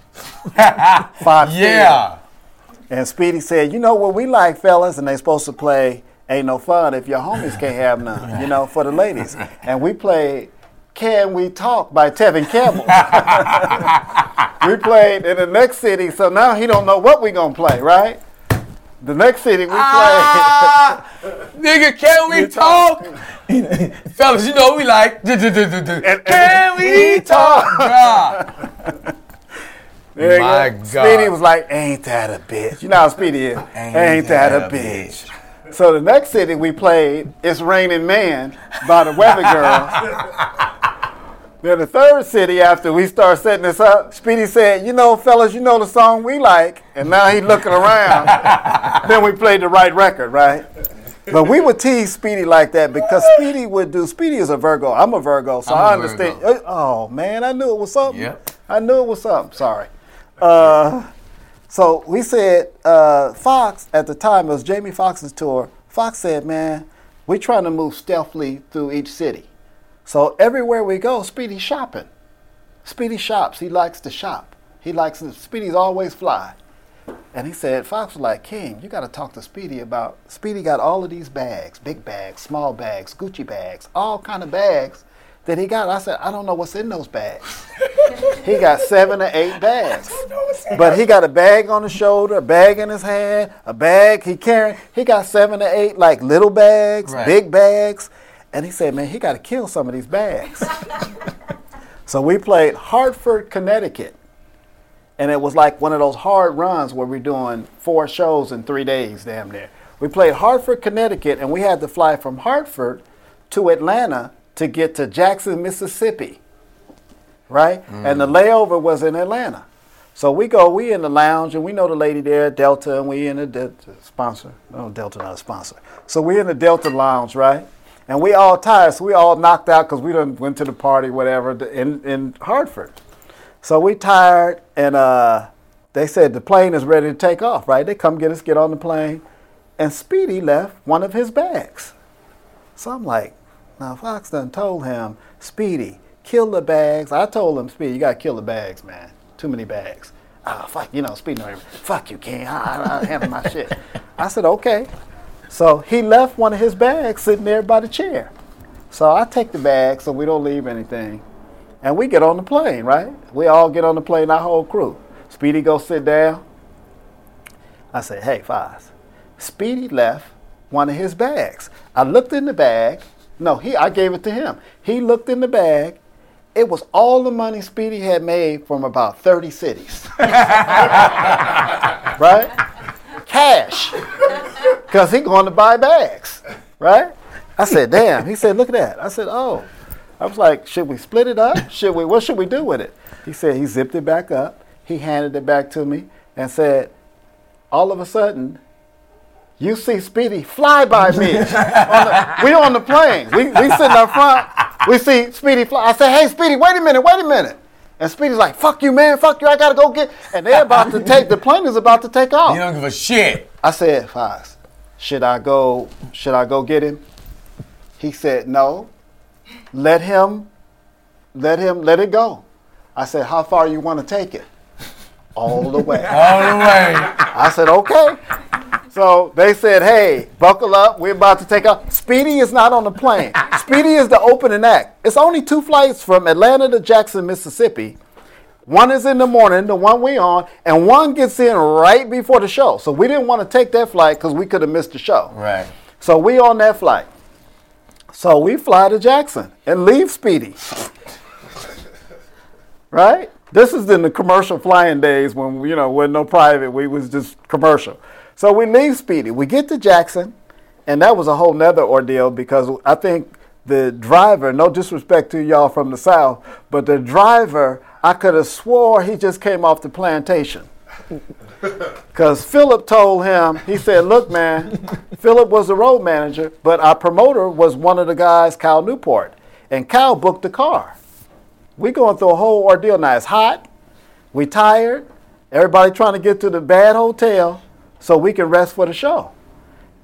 Five Yeah. and Speedy said, "You know what we like, fellas, and they supposed to play Ain't No Fun if your homies can't have none, you know, for the ladies." And we played Can We Talk by Tevin Campbell. we played in the next city, so now he don't know what we gonna play, right? The next city we played. Ah, nigga, can we talk? Fellas, you know we like. And- Can we talk? My go. God. Speedy was like, "Ain't that a bitch?" You know how Speedy is. Ain't, that, a bitch? So the next city we played, "It's Raining Man" by the Weather Girls. then the third city, after we start setting this up, Speedy said, "You know, fellas, you know the song we like," and now he looking around. then we played the right record, right? But we would tease Speedy like that because Speedy would do. Speedy is a Virgo. I'm a Virgo, so a I understand. Virgo. Oh man, I knew it was something. Yep. I knew it was something. Sorry. Uh, so we said uh, Foxx at the time it was Jamie Foxx's tour. Foxx said, "Man, we're trying to move stealthily through each city. So everywhere we go, Speedy shopping. Speedy shops. He likes to shop. He likes to, Speedy's always fly." And he said, Foxx was like, King, you got to talk to Speedy about. Speedy got all of these bags, big bags, small bags, Gucci bags, all kind of bags that he got. I said, I don't know what's in those bags. he got seven or eight bags. But he got a bag on his shoulder, a bag in his hand, a bag he carrying. He got seven or eight like little bags, Right. big bags. And he said, man, he got to kill some of these bags. so we played Hartford, Connecticut. And it was like one of those hard runs where we're doing four shows in three days, damn near. We played Hartford, Connecticut, and we had to fly from Hartford to Atlanta to get to Jackson, Mississippi. Right? And the layover was in Atlanta. So we go, we in the lounge, and we know the lady there, Delta, and we in the Delta sponsor. No, Delta not a sponsor. So we in the Delta lounge, right? And we all tired, so we all knocked out because we done went to the party, whatever, in, in Hartford. So we tired, and uh, they said the plane is ready to take off, right? They come get us, get on the plane, and Speedy left one of his bags. So I'm like, now Foxx done told him, Speedy, kill the bags. I told him, Speedy, you gotta kill the bags, man. Too many bags. Ah, fuck, you know, Speedy, know, fuck you, King. I, I handle my shit. I said, okay. So he left one of his bags sitting there by the chair. So I take the bag so we don't leave anything. And we get on the plane, right? We all get on the plane, our whole crew. Speedy go sit down. I said, hey, Foz. Speedy left one of his bags. I looked in the bag. No, he I gave it to him. He looked in the bag. It was all the money Speedy had made from about 30 cities. right? Cash. Because he going to buy bags. Right? I said, damn. He said, look at that. I said, oh. I was like, should we split it up? Should we what should we do with it? He said he zipped it back up. He handed it back to me and said, all of a sudden, you see Speedy fly by me. on the, we on the plane. We, we sitting up front. We see Speedy fly. I said, hey, Speedy, wait a minute, wait a minute. And Speedy's like, fuck you, man, fuck you, I gotta go get. And they're about to take, the plane is about to take off. You don't give a shit. I said, Foz, should I go, should I go get him? He said, no. Let him, let him, let it go. I said, how far you want to take it? All the way. All the way. I said, okay. So they said, hey, buckle up. We're about to take off. Speedy is not on the plane. Speedy is the opening act. It's only two flights from Atlanta to Jackson, Mississippi. One is in the morning, the one we on, and one gets in right before the show. So we didn't want to take that flight because we could have missed the show. Right. So we on that flight. So we fly to Jackson and leave Speedy. right? This is in the commercial flying days when you know when no private, we was just commercial. So we leave Speedy. We get to Jackson, and that was a whole nother ordeal because I think the driver, no disrespect to y'all from the south, but the driver, I could have swore he just came off the plantation. Because Philip told him, he said, Look, man, Philip was the road manager, but our promoter was one of the guys, Cal Newport. And Cal booked the car. We going through a whole ordeal now. It's hot. We tired. Everybody trying to get to the bad hotel so we can rest for the show.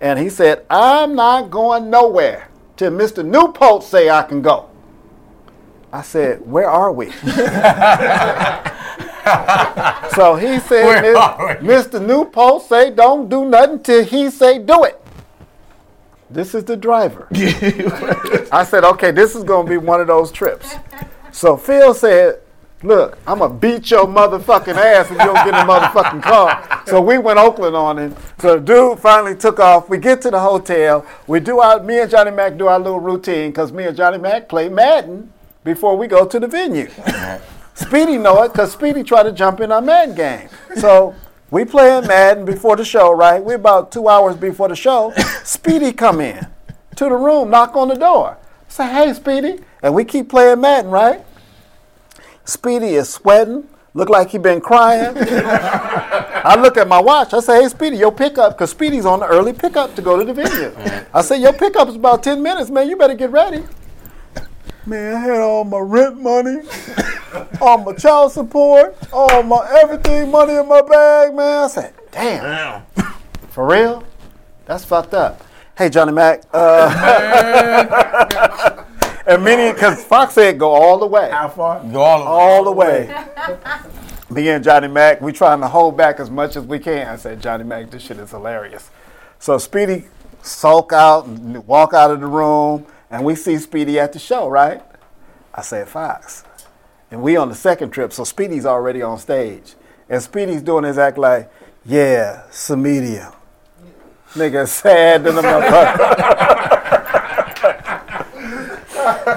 And he said, I'm not going nowhere till Mr. Newport say I can go. I said, where are we? so he said? Mr. Newport say don't do nothing till he say do it. This is the driver. I said, okay, this is going to be one of those trips. So Phil said, look, I'm to beat your motherfucking ass if you don't get in the motherfucking car. So we went Oakland on him. So the dude finally took off. We get to the hotel. We do our, me and Johnny Mac do our little routine because me and Johnny Mac play Madden before we go to the venue. Speedy know it because Speedy tried to jump in our Madden game. So we playing Madden before the show, right? we about two hours before the show. Speedy come in to the room, knock on the door. Say, hey, Speedy. And we keep playing Madden, right? Speedy is sweating, look like he been crying. I look at my watch. I say, hey, Speedy, your pickup, because Speedy's on the early pickup to go to the venue. I say, your pickup is about 10 minutes, man. You better get ready. Man, I had all my rent money, all my child support, all my everything money in my bag, man. I said, damn. For real? That's fucked up. Hey, Johnny Mac. Uh, and many, because Foxx said go all the way. How far? Go all All the way. Me and Johnny Mac, we trying to hold back as much as we can. I said, Johnny Mac, this shit is hilarious. So Speedy sulk out and walk out of the room, and we see Speedy at the show, right? I said, Foxx. And we on the second trip, so Speedy's already on stage. And Speedy's doing his act like, yeah, Samedia. Nigga sad than a motherfucker.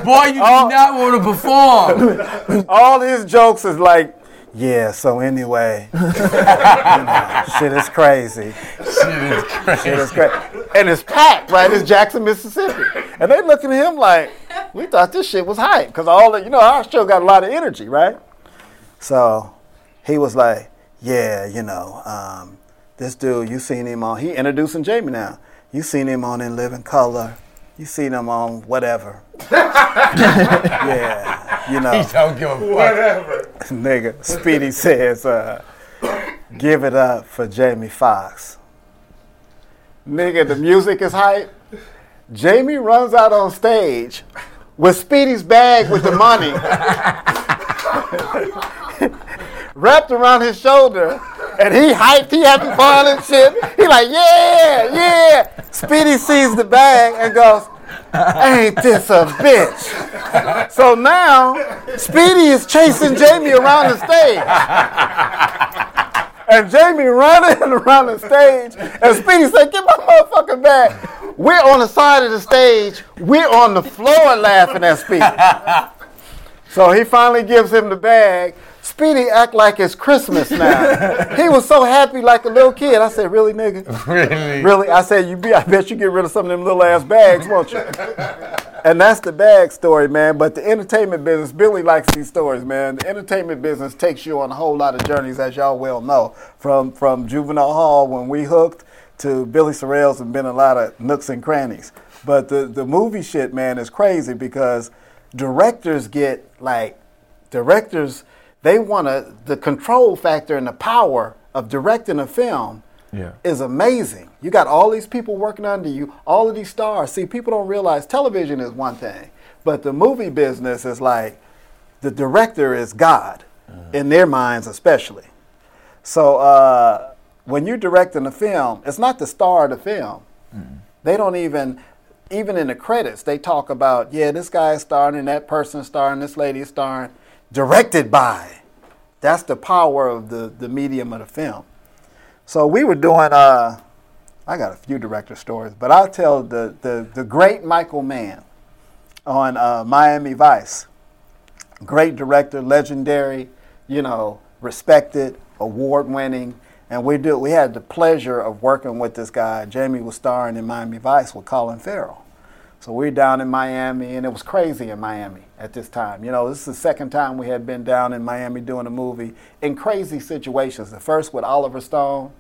Boy, you do not want to perform. all his jokes is like, yeah, so anyway, you know, shit is crazy. Shit is crazy. And it's packed, right? It's Jackson, Mississippi. And they looking at him like, we thought this shit was hype. Because all the, you know, our show got a lot of energy, right? So he was like, yeah, you know, um, this dude, you seen him on, he introducing Jamie now. You seen him on In Living Color. You seen him on whatever. yeah, you know. He don't give a fuck. Nigga, Speedy says, uh, give it up for Jamie Foxx. Nigga, the music is hype. Jamie runs out on stage with Speedy's bag with the money wrapped around his shoulder. And he hyped, he having fun and shit. He like, yeah, yeah. Speedy sees the bag and goes, ain't this a bitch? So now, Speedy is chasing Jamie around the stage. And Jamie running around the stage, and Speedy said, Get my motherfucking bag. We're on the side of the stage, we're on the floor laughing at Speedy. So he finally gives him the bag. Speedy act like it's Christmas now. he was so happy like a little kid. I said, Really, nigga? Really? Really? I said, you be, I bet you get rid of some of them little ass bags, won't you? and that's the bag story, man. But the entertainment business, Billy likes these stories, man. The entertainment business takes you on a whole lot of journeys, as y'all well know. From from juvenile hall when we hooked to Billy Sorrells and been a lot of nooks and crannies. But the, the movie shit, man, is crazy because directors get like directors they want to the control factor and the power of directing a film Yeah. is amazing. You got all these people working under you, all of these stars. See, people don't realize television is one thing, but the movie business is like the director is God in their minds, especially. So uh, when you're directing a film, it's not the star of the film. They don't even, even in the credits, they talk about, yeah, this guy is starring and that person is starring, this lady is starring, directed by. That's the power of the, the medium of the film. So we were doing, uh, I got a few director stories, but I'll tell the, the, the great Michael Mann on uh, Miami Vice. Great director, legendary, you know, respected, award winning. And we do we had the pleasure of working with this guy. Jamie was starring in Miami Vice with Colin Farrell. So we are down in Miami, and it was crazy in Miami at this time. You know, this is the second time we had been down in Miami doing a movie in crazy situations. The first with Oliver Stone,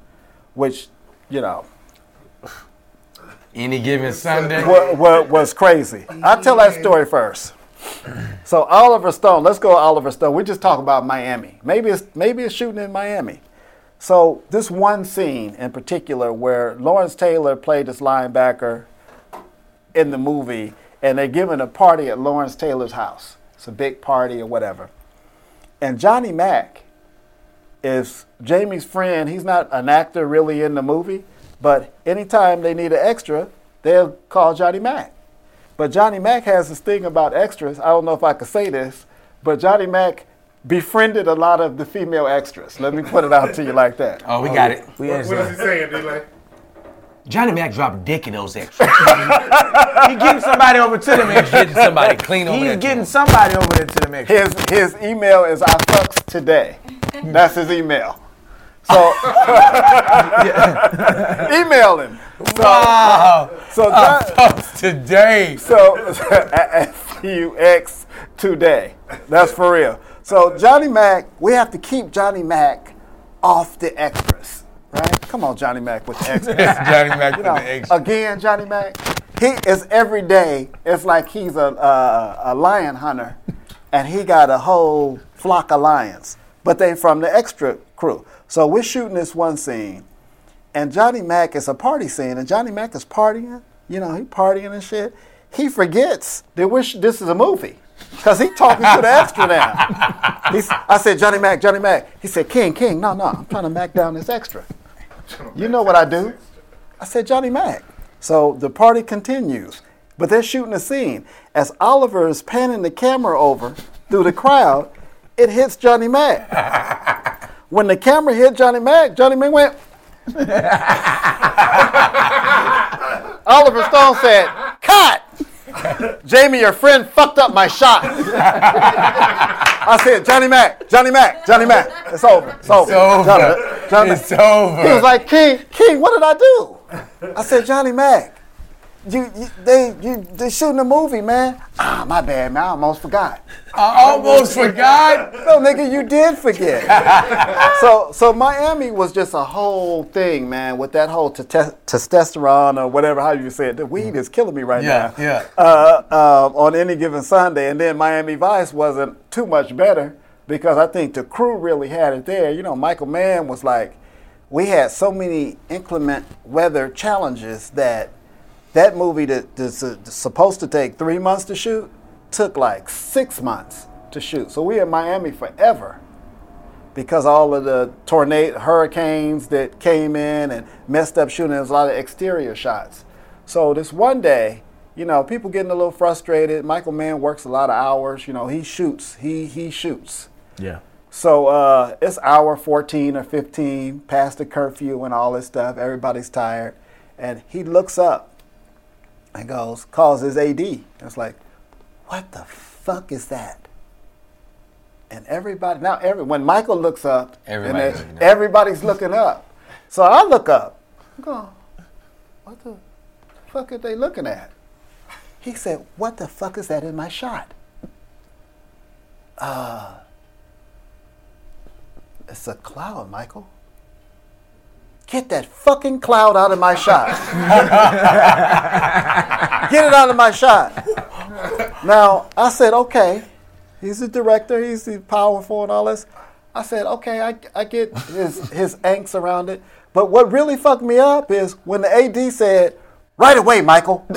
which, you know, Any given Sunday. what, what was crazy. I'll tell that story first. So Oliver Stone, let's go Oliver Stone. We just talk about Miami. Maybe it's maybe it's shooting in Miami. So this one scene in particular where Lawrence Taylor played this linebacker in the movie, and they're giving a party at Lawrence Taylor's house. It's a big party or whatever. And Johnny Mack is Jamie's friend. He's not an actor really in the movie, but anytime they need an extra, they'll call Johnny Mack. But Johnny Mack has this thing about extras. I don't know if I could say this, but Johnny Mack befriended a lot of the female extras. Let me put it out to you like that. Oh, we got it. We What, had what is he saying, D'lai? Johnny Mac dropped dick in those extras. He getting somebody over to them extra. Getting somebody clean over He's there. getting somebody over there to them extra. His his email is I fucks today. That's his email. So email him. So Wow. so John, Folks, today. so F U X today. That's for real. So Johnny Mac, we have to keep Johnny Mac off the extras, right? Come on, Johnny Mac with the extras. Johnny Mac with You know, the extra. again, Johnny Mac. He is every day. It's like he's a, a a lion hunter, and he got a whole flock of lions, but they from the extra crew. So we're shooting this one scene, and Johnny Mac is a party scene, and Johnny Mac is partying. You know, he partying and shit. He forgets that we're sh- this is a movie. Cause he talking to the extra now. He's, I said, Johnny Mac, Johnny Mac. He said, King, King, no, no, I'm trying to mac down this extra. You know what I do? I said, Johnny Mac. So the party continues, but they're shooting a scene. As Oliver is panning the camera over through the crowd, it hits Johnny Mac. When the camera hit Johnny Mac, Johnny Mac went. Oliver Stone said, Cut! Jamie, your friend fucked up my shot. I said, Johnny Mac, Johnny Mac, Johnny Mac. It's over. It's over. It's over. Johnny, Johnny It's over. He was like, King, King, what did I do? I said, Johnny Mac, you, you they you they shooting a movie, man. Ah, my bad, man. I almost forgot. I almost forgot. No, nigga, you did forget. so, so Miami was just a whole thing, man, with that whole te- testosterone or whatever how you say it. The weed is killing me right Yeah, now. yeah. Uh, uh, on any given Sunday, and then Miami Vice wasn't too much better because I think the crew really had it there. You know, Michael Mann was like, we had so many inclement weather challenges that that movie that that's uh, supposed to take three months to shoot took like six months to shoot. So we are in Miami forever because all of the tornado hurricanes that came in and messed up shooting. There was a lot of exterior shots. So this one day, you know, people getting a little frustrated. Michael Mann works a lot of hours. You know, he shoots. He he shoots. Yeah. So uh, it's hour 14 or 15 past the curfew and all this stuff. Everybody's tired. And he looks up goes, calls his AD. It's like, what the fuck is that? And everybody, now every, when Michael looks up, and Everybody's looking up. everybody's looking up. So I look up. I'm going, what the fuck are they looking at? He said, what the fuck is that in my shot? Uh, it's a cloud, Michael. Get that fucking cloud out of my shot. Get it out of my shot. Now, I said, okay. He's the director, he's the powerful and all this. I said, okay, I, I get his, his angst around it. But what really fucked me up is when the AD said, right away, Michael. I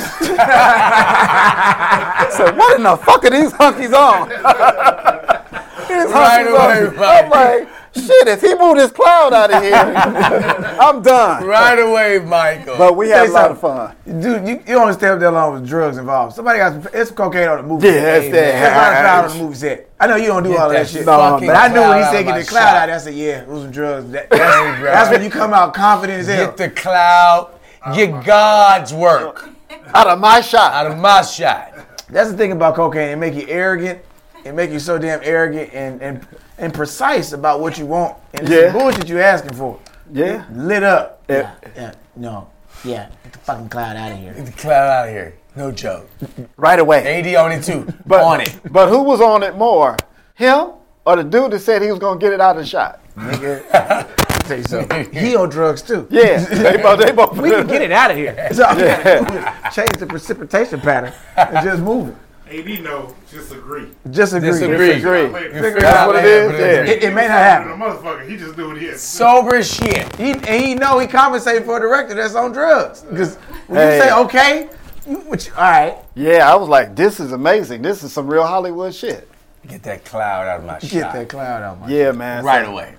said, what in the fuck are these hunkies on? These Right hunkies away, on. Mike. I'm like, shit, if he moved his cloud out of here, I'm done. Right away, Michael. But we had a lot of fun. Dude, you, you don't stay up that long with drugs involved. Somebody got some, it's cocaine on the movie Yeah, set. it's that. A lot of cloud on the movie set. I know you don't do all of that that shit. fucking but I knew when he said get the cloud shot. out, I said, yeah, it was some drugs. That, that's, that's when you come out confident as hell. Get the cloud. Get God's work Out of my shot. out of my shot. That's the thing about cocaine. It make you arrogant. It make you so damn arrogant and, and, and precise about what you want. And it's Yeah. some bullshit you asking for. Yeah. Lit up. Yeah. Yeah, no. Yeah, get the fucking cloud out of here. Get the cloud out of here. No joke. Right away. AD on it too. But, on it. But who was on it more? Him or the dude that said he was going to get it out of the shot? Nigga, tell you something. He on drugs too. Yeah, they both. They both. We can get it out of here. So all we gotta do is change the precipitation pattern and just move it. AD no, just agree. Just agree. Disagree. Agree. Figure That's what it is. But Yeah. It, it may not A happen. motherfucker, he just doing his. Sober as shit. He, and he know he compensating for a director that's on drugs. Because when Hey. you say okay, you- which all right, Yeah, I was like, this is amazing. This is some real Hollywood shit. Get that cloud out of my shit. get shot. that cloud out. Man. Yeah, man. right So, away.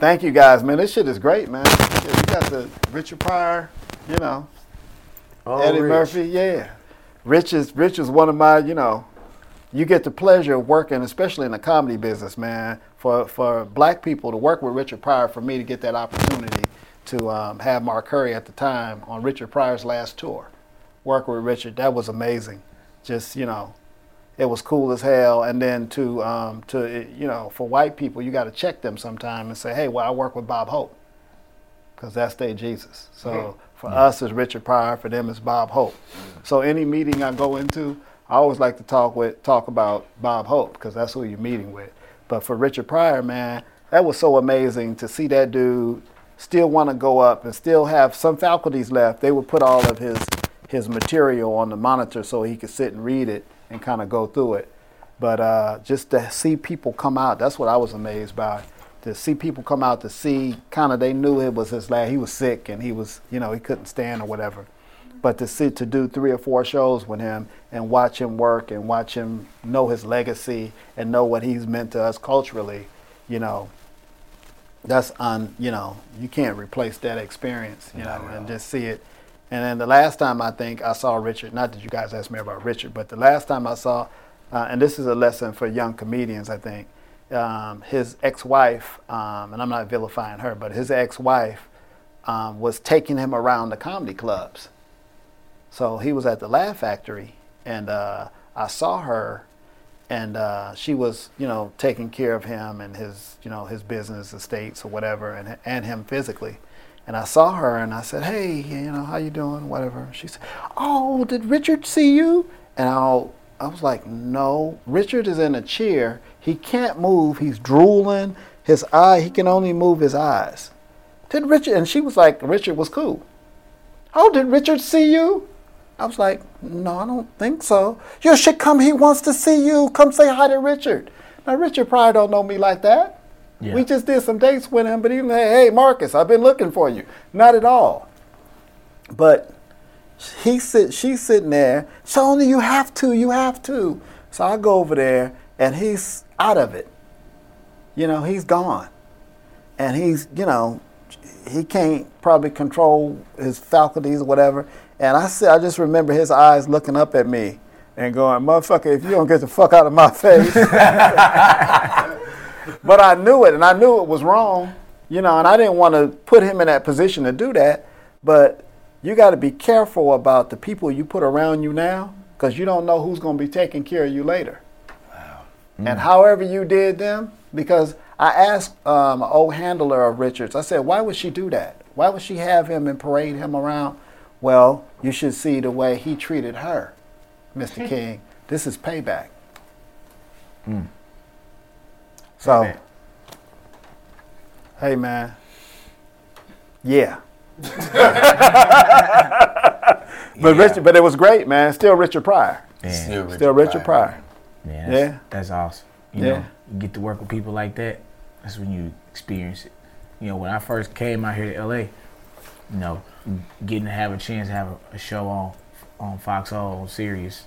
Thank you guys, man. This shit is great, man. Yeah, you got the Richard Pryor, you know, Oh, Eddie Rich. Murphy. Yeah, Rich is Rich is one of my, you know, you get the pleasure of working, especially in the comedy business, man. For for black people to work with Richard Pryor, for me to get that opportunity to um, have Mark Curry at the time on Richard Pryor's last tour, work with Richard, that was amazing. Just you know, it was cool as hell. And then to um, to you know, for white people, you got to check them sometime and say, hey, well, I work with Bob Hope, because that's their Jesus. So for us, it's Richard Pryor. For them, it's Bob Hope. So any meeting I go into, I always like to talk with talk about Bob Hope because that's who you're meeting with. But for Richard Pryor, man, that was so amazing to see that dude still want to go up and still have some faculties left. They would put all of his his material on the monitor so he could sit and read it and kind of go through it. But uh, just to see people come out, that's what I was amazed by. To see people come out to see, kind of, they knew it was his last. He was sick and he was, you know, he couldn't stand or whatever. But to see to do three or four shows with him and watch him work and watch him know his legacy and know what he's meant to us culturally, you know, that's on, you know, you can't replace that experience, you know, and just see it. And then the last time I think I saw Richard, not that you guys asked me about Richard, but the last time I saw, uh, and this is a lesson for young comedians, I think, um, his ex-wife, um, and I'm not vilifying her, but his ex-wife um, was taking him around the comedy clubs. So he was at the Laugh Factory, and uh, I saw her, and uh, she was, you know, taking care of him and his, you know, his business estates or whatever, and and him physically. And I saw her, and I said, "Hey, you know, how you doing? Whatever." She said, "Oh, did Richard see you?" And I, I was like, "No, Richard is in a chair. He can't move. He's drooling. His eye, he can only move his eyes." Did Richard? And she was like, "Richard was cool." Oh, did Richard see you? I was like, no, I don't think so. You should come. He wants to see you. Come say hi to Richard. Now, Richard probably don't know me like that. Yeah. We just did some dates with him, but he was like, hey, Marcus, I've been looking for you. Not at all. But he sit, she's sitting there. Shoni, you have to, you have to. So I go over there, and he's out of it. You know, he's gone. And he's, you know, he can't probably control his faculties or whatever. And I said, I just remember his eyes looking up at me and going, "Motherfucker, if you don't get the fuck out of my face." but I knew it, and I knew it was wrong, you know. And I didn't want to put him in that position to do that. But you got to be careful about the people you put around you now, because you don't know who's going to be taking care of you later. And however you did them, because I asked um, an old handler of Richards, I said, why would she do that? Why would she have him and parade him around? Well, you should see the way he treated her, Mr. King. This is payback. So, Payback. hey man, yeah. but Richard, but it was great, man. Still Richard Pryor. Man, Still Richard Pryor. Man, that's, Yeah. that's awesome. You Yeah. know, you get to work with people like that. That's when you experience it. You know, when I first came out here to LA, you know, getting to have a chance to have a, a show on on Fox on Sirius,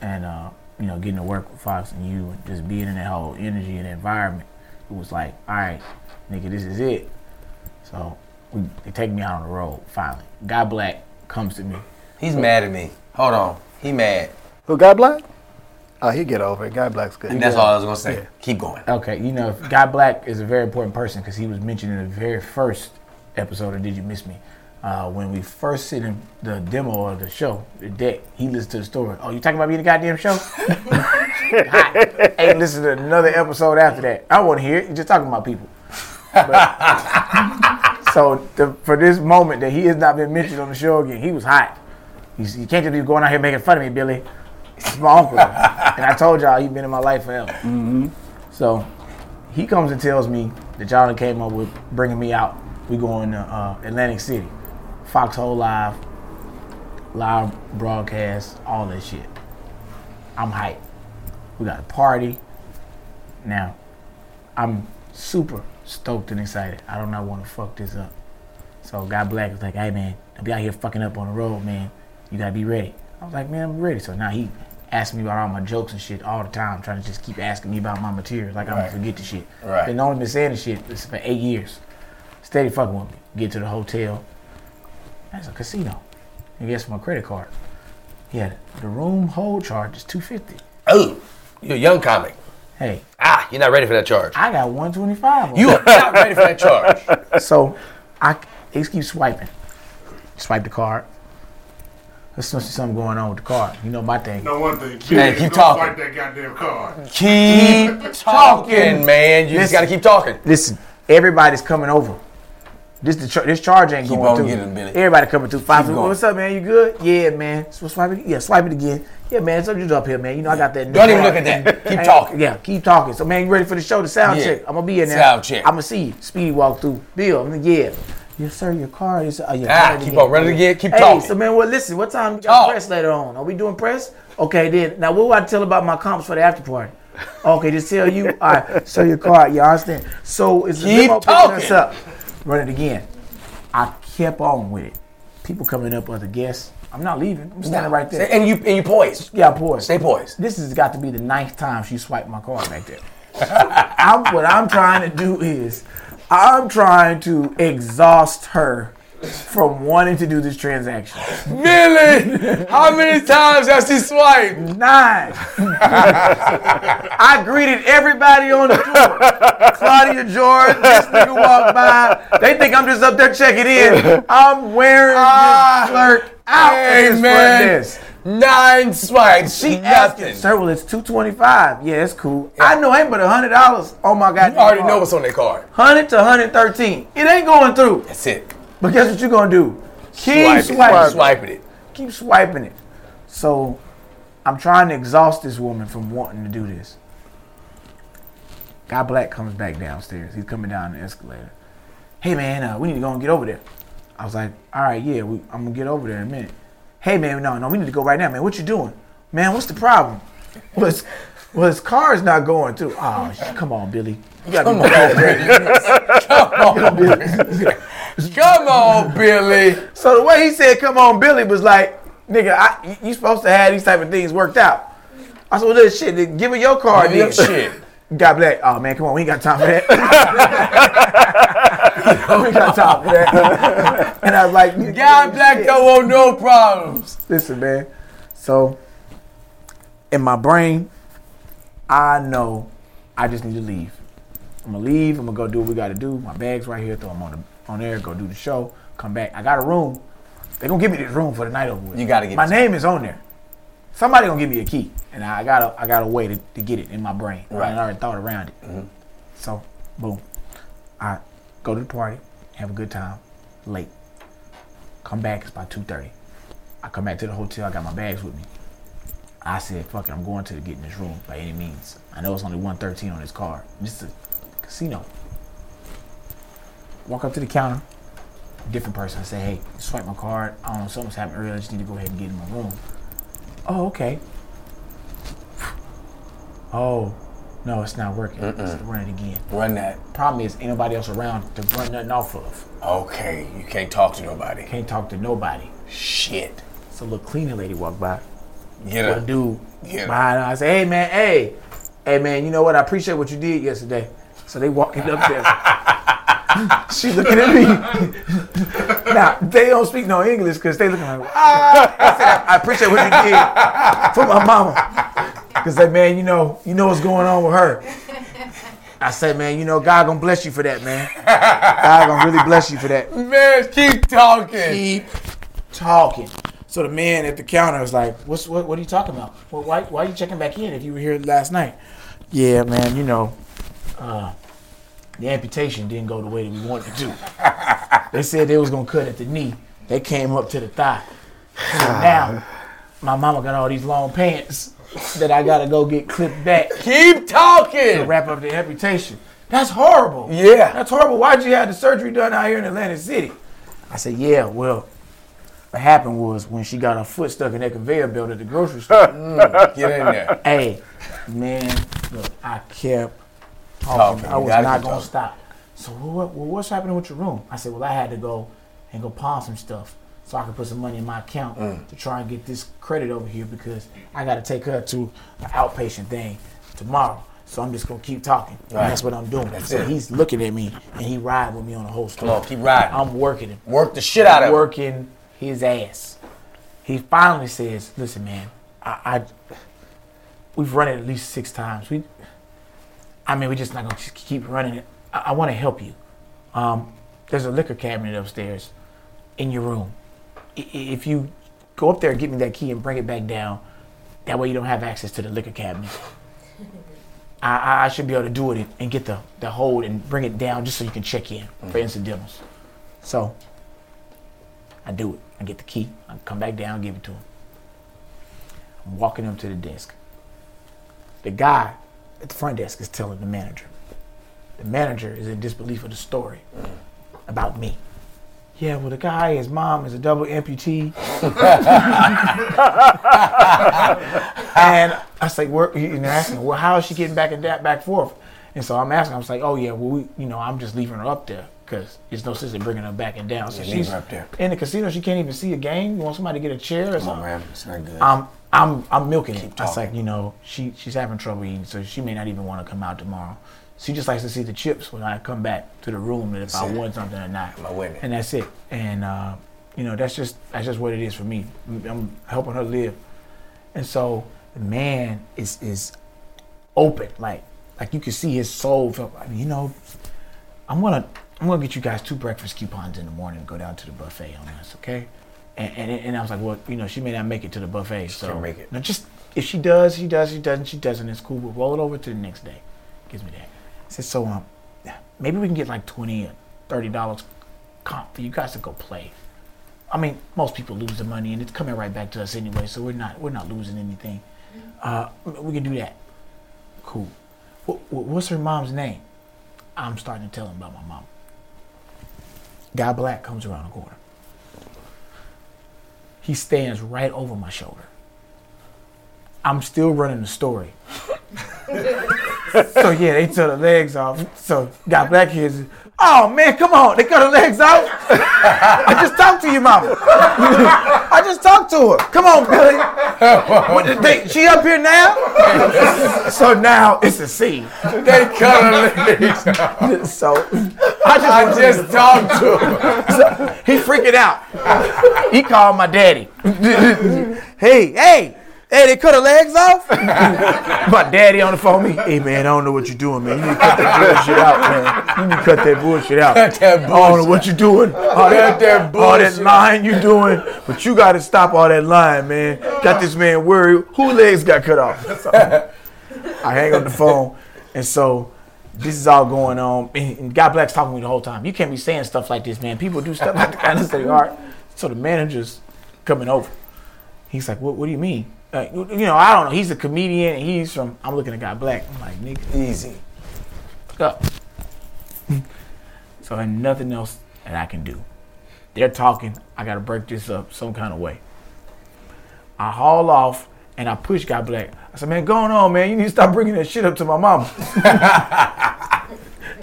and uh, you know, getting to work with Fox and you, and just being in that whole energy and environment, it was like, all right, nigga, this is it. So we, they take me out on the road finally. Guy Black comes to me. He's mad at me. Hold on. He mad. Who, Guy Black? Oh, he get over it. Guy Black's good. And that's all I was gonna say. Yeah. Keep going. Okay, you know, Guy Black is a very important person because he was mentioned in the very first episode of Did You Miss Me? Uh, when we first sent him the demo of the show, the deck, he listened to the story. Oh, you talking about me in the goddamn show? Hot. Ain't listen to another episode after that. I want to hear it. You're just talking about people. But- so the, for this moment that he has not been mentioned on the show again, he was hot. He's, you can't just be going out here making fun of me, Billy. It's my uncle. and I told y'all he's been in my life forever. So he comes and tells me that y'all came up with bringing me out We going to uh, Atlantic City, Foxxhole Live, live broadcast, all that shit. I'm hyped. We got a party. Now, I'm super stoked and excited. I do not want to fuck this up. So Guy Black was like, hey man, don't be out here fucking up on the road, man. You gotta be ready. I was like, man, I'm ready. So now he asked me about all my jokes and shit all the time, trying to just keep asking me about my material. Like I'm Right. gonna forget the shit. Right. Been only been saying the shit this for eight years. Steady fucking with me. Get to the hotel. That's a casino. And gets my credit card. Yeah, the room hold charge is two fifty. Oh, you're a young comic. Hey, Ah, you're not ready for that charge. I got one twenty five. You are not ready for that charge. So I just keep swiping. Swipe the card. There's must be something going on with the card. You know my thing. No one thing. Hey, keep Don't talking. Swipe that goddamn card. Keep talking, man. You just gotta keep talking. Listen, everybody's coming over. This the this charge ain't Keep going on through. getting, Billy. Everybody coming through. Five. Keep going. What's up, man? You good? Yeah, man. So swipe it. Yeah, swipe it again. Yeah, man. So you up here, man. You know I got that. new Don't even look at that. Keep talking. Yeah, keep talking. So man, you ready for the show? The sound Yeah. check. I'm gonna be in there. Sound check. I'm gonna see you. Speedy walk through. Bill. I'm like, yeah. Yes, sir. Your car is. Uh, yeah, Ah, keep on running again. Keep hey, talking. so man, well, listen. What time got Talk. press later on? Are we doing press? Okay, then. Now, what do I tell about my comps for the after party? Okay, just tell you. All right, so your card. You understand? So it's the Keep limo picking us up. Run it again. I kept on with it. People coming up, other guests. I'm not leaving. I'm standing right there. And you and you poised. Yeah, poised. Stay poised. This has got to be the ninth time she swiped my card back there. I'm, what I'm trying to do is, I'm trying to exhaust her from wanting to do this transaction. Billy, how many times has she swiped? Nine. I greeted everybody on the tour. Claudia George, this nigga walked by. They think I'm just up there checking in. I'm wearing Ah, this clerk out at Hey this man. Nine swipes. She asking, sir, well, it's two twenty five. Yeah, it's cool. I know ain't but hundred dollars Oh my God! You already card. know what's on that card. hundred to hundred thirteen. It ain't going through. That's it. But guess what you're gonna do? Keep swiping. Swiping it. Keep swiping it. So I'm trying to exhaust this woman from wanting to do this. Guy Black comes back downstairs. He's coming down the escalator. Hey man, uh, we need to go and get over there. I was like, all right, yeah, we, I'm gonna get over there in a minute. Hey man, no, no, we need to go right now, man. What you doing? Man, what's the problem? Well, his, well, his car's not going through. Oh, come on, Billy. You gotta Come be on, Billy. Come on, Billy. Come on, Billy. So the way he said, "Come on, Billy," was like, "Nigga, I, you- supposed to have these type of things worked out." I said, "Well, this shit, give me your car, me shit. God bless. Oh man, come on, we ain't got time for that. we ain't got time for that. and I was like, nigga, God black shit. don't want no problems. Listen, man. So in my brain, I know I just need to leave. I'm gonna leave. I'm gonna go do what we gotta do. My bag's right here. Throw them on the on there. Go do the show. Come back. I got a room. They gonna give me this room for the night over with. You gotta get My this- name is on there. Somebody gonna give me a key, and I got a I got a way to, to get it in my brain. Right. I already thought around it. Mm-hmm. So, boom. I go to the party, have a good time. Late. Come back. It's about two thirty. I come back to the hotel. I got my bags with me. I said, "Fuck it, I'm going to get in this room by any means." I know it's only 113 on this card. This is a casino. Walk up to the counter. Different person. I say, "Hey, swipe my card. I don't know something's happened earlier. I just need to go ahead and get in my room." Oh, okay. Oh, no, it's not working. Let's run it again. Run that. Problem is, ain't nobody else around to run nothing off of. Okay, you can't talk to nobody. Can't talk to nobody. Shit. So a little cleaner lady walked by. Get Little dude behind her. I say, hey man, hey, hey man, you know what? I appreciate what you did yesterday. So they walking up there. she looking at me. now they don't speak no English because they looking like. I said, I appreciate what you did for my mama. Cause that man, you know, you know what's going on with her. I said, man, you know, God gonna bless you for that, man. God gonna really bless you for that Man, keep talking. keep talking. So the man at the counter was like, "What's what? What are you talking about? Well, why why are you checking back in if you were here last night?" Yeah, man. You know, uh, the amputation didn't go the way that we wanted it to. they said they was gonna cut at the knee. They came up to the thigh. So now, my mama got all these long pants that I gotta go get clipped back Keep talking. to wrap up the amputation. That's horrible. Yeah. That's horrible. Why'd you have the surgery done out here in Atlantic City? I said, yeah, well, what happened was when she got her foot stuck in that conveyor belt at the grocery store. Get in there. hey, man, look, I kept talking. Talking. I was not going to talking. stop. So what, well, what's happening with your room? I said, well, I had to go and go pawn some stuff so I could put some money in my account Mm. to try and get this credit over here because I got to take her to an outpatient thing tomorrow. So I'm just gonna keep talking. And Right. that's what I'm doing. That's so it. he's looking at me and he riding with me on the whole story. Come on, keep riding. I'm working him Work the shit out of it. working his ass. He finally says, "Listen, man, I, I we've run it at least six times. We, I mean, we're just not gonna just keep running it. I, I want to help you. Um, there's a liquor cabinet upstairs in your room. I- If you go up there and get me that key and bring it back down, that way you don't have access to the liquor cabinet. I, I- I should be able to do it and get the, the hold and bring it down just so you can check in for incidentals. So I do it. I get the key. I come back down, give it to him. I'm walking him to the desk. The guy at the front desk is telling the manager. The manager is in disbelief of the story about me. Yeah, well, the guy, his mom is a double amputee. and I say, where, know, asking, well, how is she getting back and that back forth? And so I'm asking, I was like, oh yeah, well, we, you know, I'm just leaving her up there because there's no sense in bringing her back and down. So Yeah, she's up there. in the casino. She can't even see a game. You want somebody to get a chair or Come on, something? man. It's not good. I'm I'm I'm milking it. I was like, you know, she she's having trouble eating, so she may not even want to come out tomorrow. She just likes to see the chips when I come back to the room, and if I That's it. want something or not. My I winning? And that's it. And uh, you know, that's just that's just what it is for me. I'm helping her live, and so the man is is open, like like you can see his soul. feel- I mean, you know, I'm gonna I'm gonna get you guys two breakfast coupons in the morning and go down to the buffet on us, okay? And, and and I was like, well, you know, she may not make it to the buffet, so can't make it. No, just if she does, she does. She doesn't, she doesn't. It's cool. We'll roll it over to the next day. Gives me that. I said, so um, maybe we can get like twenty or thirty dollars comp for you guys to go play. I mean, most people lose the money, and it's coming right back to us anyway, so we're not we're not losing anything. Uh, we can do that. Cool. What, what's her mom's name? I'm starting to tell him about my mom. Guy Black comes around the corner. He stands right over my shoulder. I'm still running the story. so yeah, they cut the legs off. So got Black it. Oh man, come on, they cut her legs out. I just talked to your mama. I just talked to her. Come on, Billy. What, they, she up here now? so now it's a scene. they cut her legs. So I just, I just to- talked to him. so he freaking out. He called my daddy. hey, hey, hey, they cut her legs off? my daddy on the phone, me, hey man, I don't know what you're doing, man. You need to cut that bullshit out, man. You need to cut that bullshit out. Cut that I don't know bullshit. what you're doing. All Cut that all that bullshit. lying you doing, but you got to stop all that lying, man. Got this man worried. Who legs got cut off? So, I hang up the phone, and so this is all going on. And, Guy Black's talking to me the whole time. You can't be saying stuff like this, man. People do stuff like that. And I say, all right. So the manager's coming over. He's like, what, what do you mean? Like, you know, I don't know. He's a comedian. And he's from. I'm looking at Guy Black. I'm like, nigga, Easy. up. so there's nothing else that I can do. They're talking. I got to break this up some kind of way. I haul off and I push Guy Black. I said, man, going on, man. You need to stop bringing that shit up to my mama.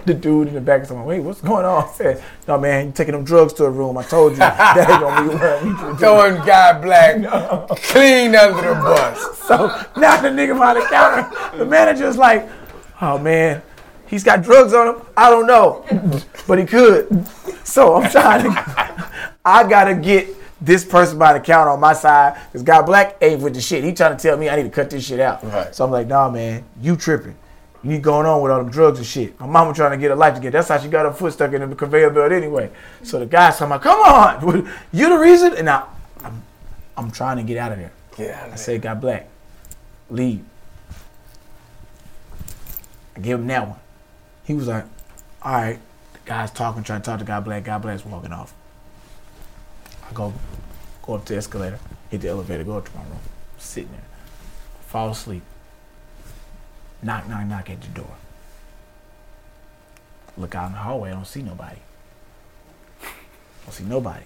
the dude in the back is like, wait, what's going on? I said, no, man, you taking them drugs to a room. I told you that ain't going to be what need do. Throwing Guy Black clean under the bus. So now the nigga behind the counter, the manager's like, oh man, he's got drugs on him. I don't know, but he could. So I'm trying to, I gotta get this person by the counter on my side This Guy Black ain't with the shit. He trying to tell me I need to cut this shit out. Right. So I'm like, nah, man, you tripping. You going on with all them drugs and shit. My mama trying to get her life together. That's how she got her foot stuck in the conveyor belt anyway. So the guy's talking about, come on, you the reason? And I, I'm, I'm trying to get out of there. Yeah, I said, Guy Black. Leave. I gave him that one. He was like, all right. The guy's talking, trying to talk to Guy Black. Guy Black's walking off. I go, go up the escalator, hit the elevator, go up to my room, sitting there, fall asleep. Knock, knock, knock at the door. Look out in the hallway. I don't see nobody. Don't see nobody.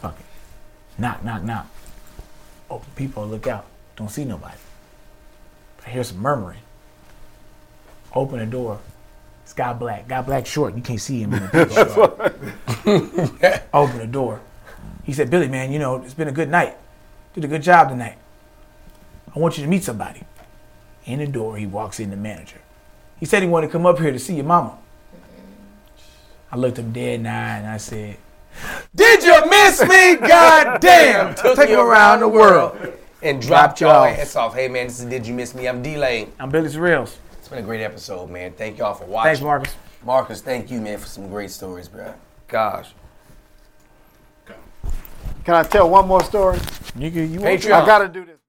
Fuck it. Knock, knock, knock. Open people, look out. Don't see nobody. I hear some murmuring. Open the door. It's Guy Black. Guy Black short. You can't see him in the picture. Open the door. He said, Billy, man, you know, it's been a good night. Did a good job tonight. I want you to meet somebody. In the door, he walks in the manager. He said he wanted to come up here to see your mama. I looked him dead in the eye and I said, Did you miss me? God damn! Took me around the world. and Dropped dropped y'all off. ass off. Hey man, this is Did You Miss Me? I'm D'lai. I'm Billy Sorrells. It's been a great episode, man. Thank y'all for watching. Thanks, Marcus. Marcus, thank you, man, for some great stories, bro. Gosh. Can I tell one more story? Nigga, you Patreon. I gotta do this.